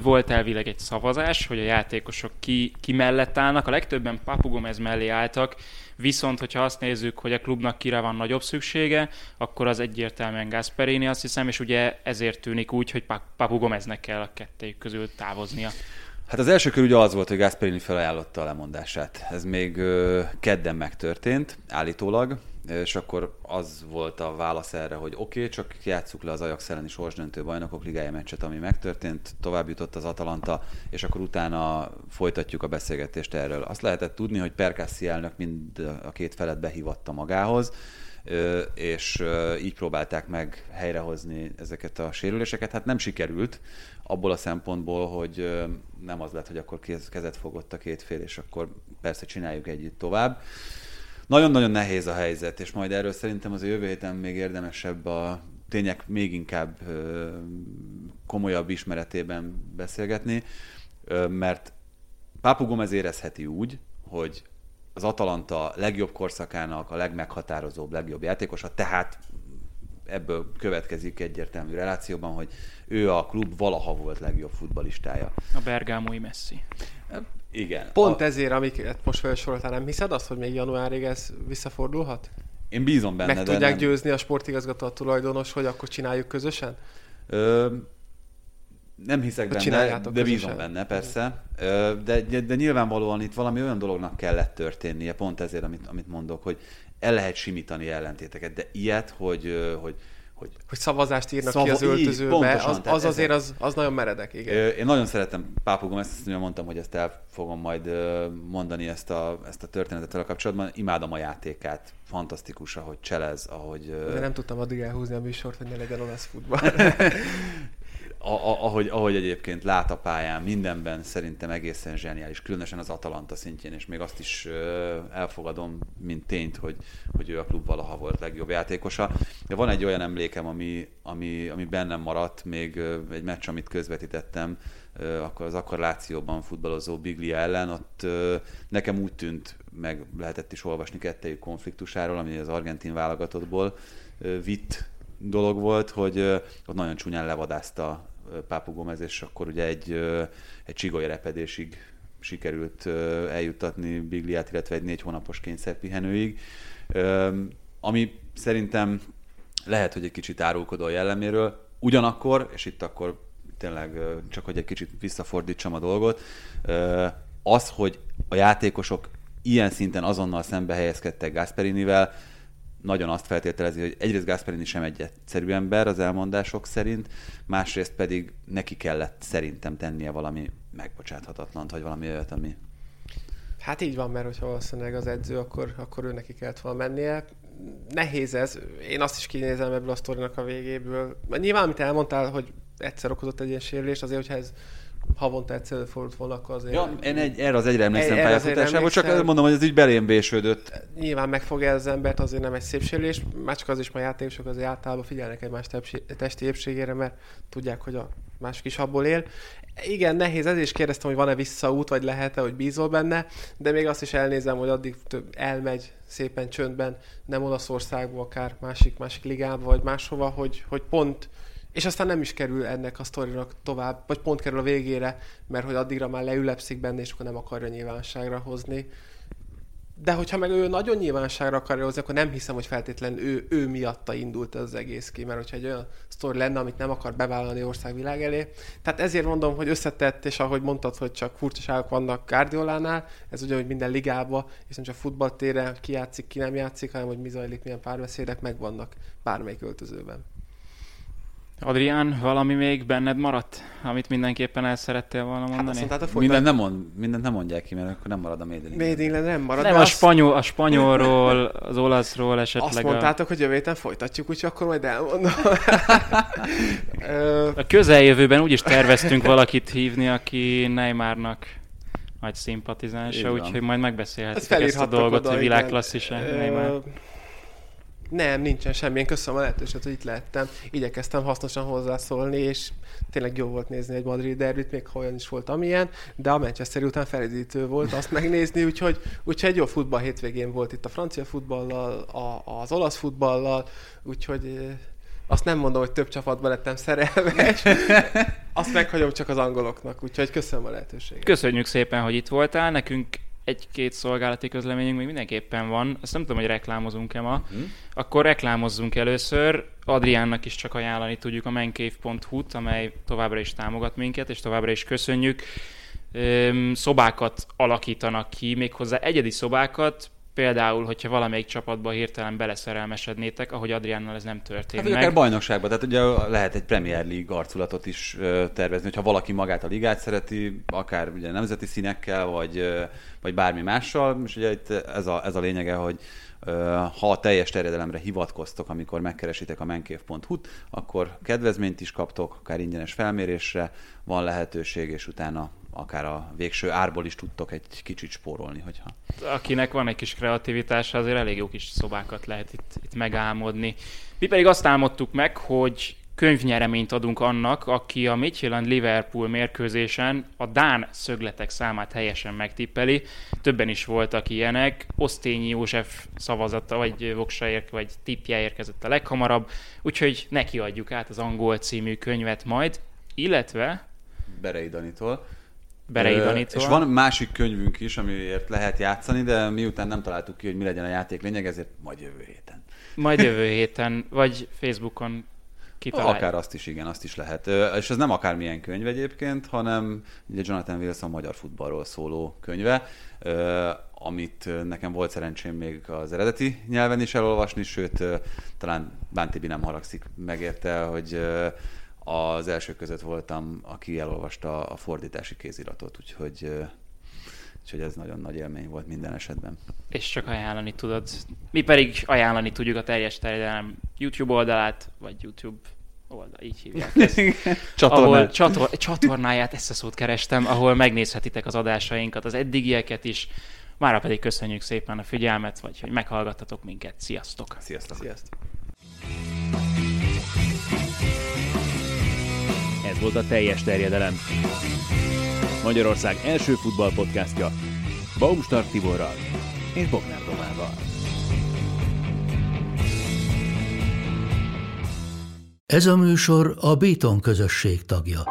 volt elvileg egy szavazás, hogy a játékosok ki, ki mellett állnak. A legtöbben Papu Gomez mellé álltak, Viszont, hogyha azt nézzük, hogy a klubnak kire van nagyobb szüksége, akkor az egyértelműen Gasperini, azt hiszem, és ugye ezért tűnik úgy, hogy Papu Gomeznek kell a kettőjük közül távoznia. Hát az első kör ugye az volt, hogy Gasperini felajánlotta a lemondását. Ez még ö, kedden megtörtént, állítólag, és akkor az volt a válasz erre, hogy oké, okay, csak játsszuk le az Ajax elleni sorsdöntő bajnokok ligája meccset, ami megtörtént, tovább jutott az Atalanta, és akkor utána folytatjuk a beszélgetést erről. Azt lehetett tudni, hogy Perkászi elnök mind a két felet behívatta magához, és így próbálták meg helyrehozni ezeket a sérüléseket. Hát nem sikerült, abból a szempontból, hogy nem az lett, hogy akkor kezet fogott a két fél, és akkor persze csináljuk együtt tovább. Nagyon-nagyon nehéz a helyzet, és majd erről szerintem az jövő héten még érdemesebb a tények még inkább komolyabb ismeretében beszélgetni, mert Pápu Gomez érezheti úgy, hogy az Atalanta legjobb korszakának a legmeghatározóbb, legjobb játékosa, tehát ebből következik egyértelmű relációban, hogy ő a klub valaha volt legjobb futbalistája. A Bergámoi Messi. Igen. Pont a... ezért, amiket most felsoroltál, nem hiszed azt, hogy még januárig ez visszafordulhat? Én bízom benne, Meg tudják nem... győzni a sportigazgató a tulajdonos, hogy akkor csináljuk közösen? Ö, nem hiszek de benne, de közösen. bízom benne, persze. Ö, de, de, de nyilvánvalóan itt valami olyan dolognak kellett történnie, pont ezért, amit, amit mondok, hogy el lehet simítani ellentéteket, de ilyet, hogy, hogy hogy, hogy szavazást írnak Szava, ki az öltözőbe, így, pontosan, az, az azért az, az nagyon meredek, igen. Én nagyon szeretem Pápugom, ezt mondtam, hogy ezt el fogom majd mondani ezt a, ezt a történetet a kapcsolatban. Imádom a játékát, fantasztikus, ahogy cselez, ahogy... De nem tudtam addig elhúzni a műsort, hogy ne legyen olasz futball. ahogy, ahogy egyébként lát a pályán, mindenben szerintem egészen zseniális, különösen az Atalanta szintjén, és még azt is elfogadom, mint tényt, hogy, hogy ő a klub valaha volt legjobb játékosa. De van egy olyan emlékem, ami, ami, ami bennem maradt, még egy meccs, amit közvetítettem, akkor az akkor Lációban futballozó Biglia ellen, ott nekem úgy tűnt, meg lehetett is olvasni kettejük konfliktusáról, ami az argentin válogatottból vitt dolog volt, hogy ott nagyon csúnyán levadázta Pápu Gomez, és akkor ugye egy, egy csigolya repedésig sikerült eljuttatni Bigliát, illetve egy négy hónapos kényszerpihenőig, ami szerintem lehet, hogy egy kicsit árulkodó a jelleméről, ugyanakkor, és itt akkor tényleg csak, hogy egy kicsit visszafordítsam a dolgot, az, hogy a játékosok ilyen szinten azonnal szembe helyezkedtek Gasperinivel, nagyon azt feltételezi, hogy egyrészt Gasperini sem egy egyszerű ember az elmondások szerint, másrészt pedig neki kellett szerintem tennie valami megbocsáthatatlan, vagy valami olyat, ami... Hát így van, mert hogyha valószínűleg az edző, akkor, akkor ő neki kellett volna mennie. Nehéz ez. Én azt is kinézem ebből a sztorinak a végéből. Nyilván, amit elmondtál, hogy egyszer okozott egy ilyen sérülést, azért, hogyha ez havonta egyszer fordult volna, akkor azért... Ja, én egy, erre az egyre emlékszem Erre pályafutásából, csak mondom, hogy ez így belém vésődött. Nyilván megfogja az embert, azért nem egy szépsérülés, már csak az is, a játékosok azért általában figyelnek egymás testi épségére, mert tudják, hogy a másik is abból él. Igen, nehéz, ezért is kérdeztem, hogy van-e visszaút, vagy lehet-e, hogy bízol benne, de még azt is elnézem, hogy addig több elmegy szépen csöndben, nem Olaszországba, akár másik, másik ligába, vagy máshova, hogy, hogy pont és aztán nem is kerül ennek a sztorinak tovább, vagy pont kerül a végére, mert hogy addigra már leülepszik benne, és akkor nem akarja nyilvánosságra hozni. De hogyha meg ő nagyon nyilvánosságra akarja hozni, akkor nem hiszem, hogy feltétlenül ő, ő miatta indult az egész ki, mert hogyha egy olyan sztori lenne, amit nem akar bevállalni országvilág elé. Tehát ezért mondom, hogy összetett, és ahogy mondtad, hogy csak furcsaságok vannak Guardiolánál, ez ugyanúgy minden ligába, és nem csak futballtéren, ki játszik, ki nem játszik, hanem hogy mi zajlik, milyen párbeszédek megvannak bármelyik öltözőben. Adrián, valami még benned maradt, amit mindenképpen el szerettél volna Hát azt mondani? mondtátok, hogy Mindent nem, mond, mindent nem mondják ki, mert akkor nem marad a Made in Made in England nem marad. nem, a, azt- spanyol, a spanyolról, az olaszról esetleg Azt a... mondtátok, hogy jövő héten folytatjuk, úgyhogy akkor majd elmondom. A közeljövőben úgyis terveztünk valakit hívni, aki Neymarnak nagy szimpatizánsa, úgyhogy majd megbeszélhetjük ezt ezt a dolgot, oda, hogy világklasszis Ö, Neymar. Nem, nincsen semmi. Én köszönöm a lehetőséget, hogy itt lehettem. Igyekeztem hasznosan hozzászólni, és tényleg jó volt nézni egy Madrid derbit, még ha olyan is volt, amilyen, de a Manchester után felidítő volt azt megnézni, úgyhogy, úgyhogy egy jó futball hétvégén volt itt a francia futballal, a, az olasz futballal, úgyhogy eh, azt nem mondom, hogy több csapatban lettem szerelmes, azt meghagyom csak az angoloknak, úgyhogy köszönöm a lehetőséget. Köszönjük szépen, hogy itt voltál. Nekünk egy-két szolgálati közleményünk még mindenképpen van. Azt nem tudom, hogy reklámozunk-e ma. Mhm. Akkor reklámozzunk először. Adriánnak is csak ajánlani tudjuk a mancave.hu-t, amely továbbra is támogat minket, és továbbra is köszönjük. Szobákat alakítanak ki, méghozzá egyedi szobákat, például, hogyha valamelyik csapatba hirtelen beleszerelmesednétek, ahogy Adriánnal ez nem történt Hát, meg. akár bajnokságban, tehát ugye lehet egy Premier League arculatot is tervezni, hogyha valaki magát a ligát szereti, akár ugye nemzeti színekkel, vagy, vagy bármi mással, és ugye itt ez a, ez a lényege, hogy ha a teljes terjedelemre hivatkoztok, amikor megkeresitek a menkév.hu-t, akkor kedvezményt is kaptok, akár ingyenes felmérésre van lehetőség, és utána akár a végső árból is tudtok egy kicsit spórolni, hogyha akinek van egy kis kreativitása, azért elég jó kis szobákat lehet itt, itt megálmodni. Mi pedig azt álmodtuk meg, hogy könyvnyereményt adunk annak, aki a Midtjylland-Liverpool mérkőzésen a Dán szögletek számát helyesen megtippeli. Többen is voltak ilyenek. Osztényi József szavazata, vagy voksa ér, vagy tippje érkezett a leghamarabb, úgyhogy neki adjuk át az angol című könyvet majd, illetve Berei Danitól. Berei Danitól. És van másik könyvünk is, amiért lehet játszani, de miután nem találtuk ki, hogy mi legyen a játék lényeg, ezért majd jövő héten. Majd jövő héten, vagy Facebookon kitaláljuk. Akár azt is, igen, azt is lehet. És ez nem akármilyen könyv egyébként, hanem ugye Jonathan Wilson magyar futballról szóló könyve, amit nekem volt szerencsém még az eredeti nyelven is elolvasni, sőt, talán Bántibi nem haragszik megérte, hogy az első között voltam, aki elolvasta a fordítási kéziratot, úgyhogy, úgyhogy ez nagyon nagy élmény volt minden esetben. és csak ajánlani tudod. Mi pedig ajánlani tudjuk a teljes terjedelem YouTube oldalát, vagy YouTube oldal, így hívják ezt. ahol csator, csatornáját, ezt a szót kerestem, ahol megnézhetitek az adásainkat, az eddigieket is. Mára pedig köszönjük szépen a figyelmet, vagy hogy meghallgattatok minket. Sziasztok! Sziasztok! Sziasztok! Ez volt a teljes terjedelem. Magyarország első futballpodcastja Baumstark Tiborral és Bognár Domával. Ez a műsor a Béton közösség tagja.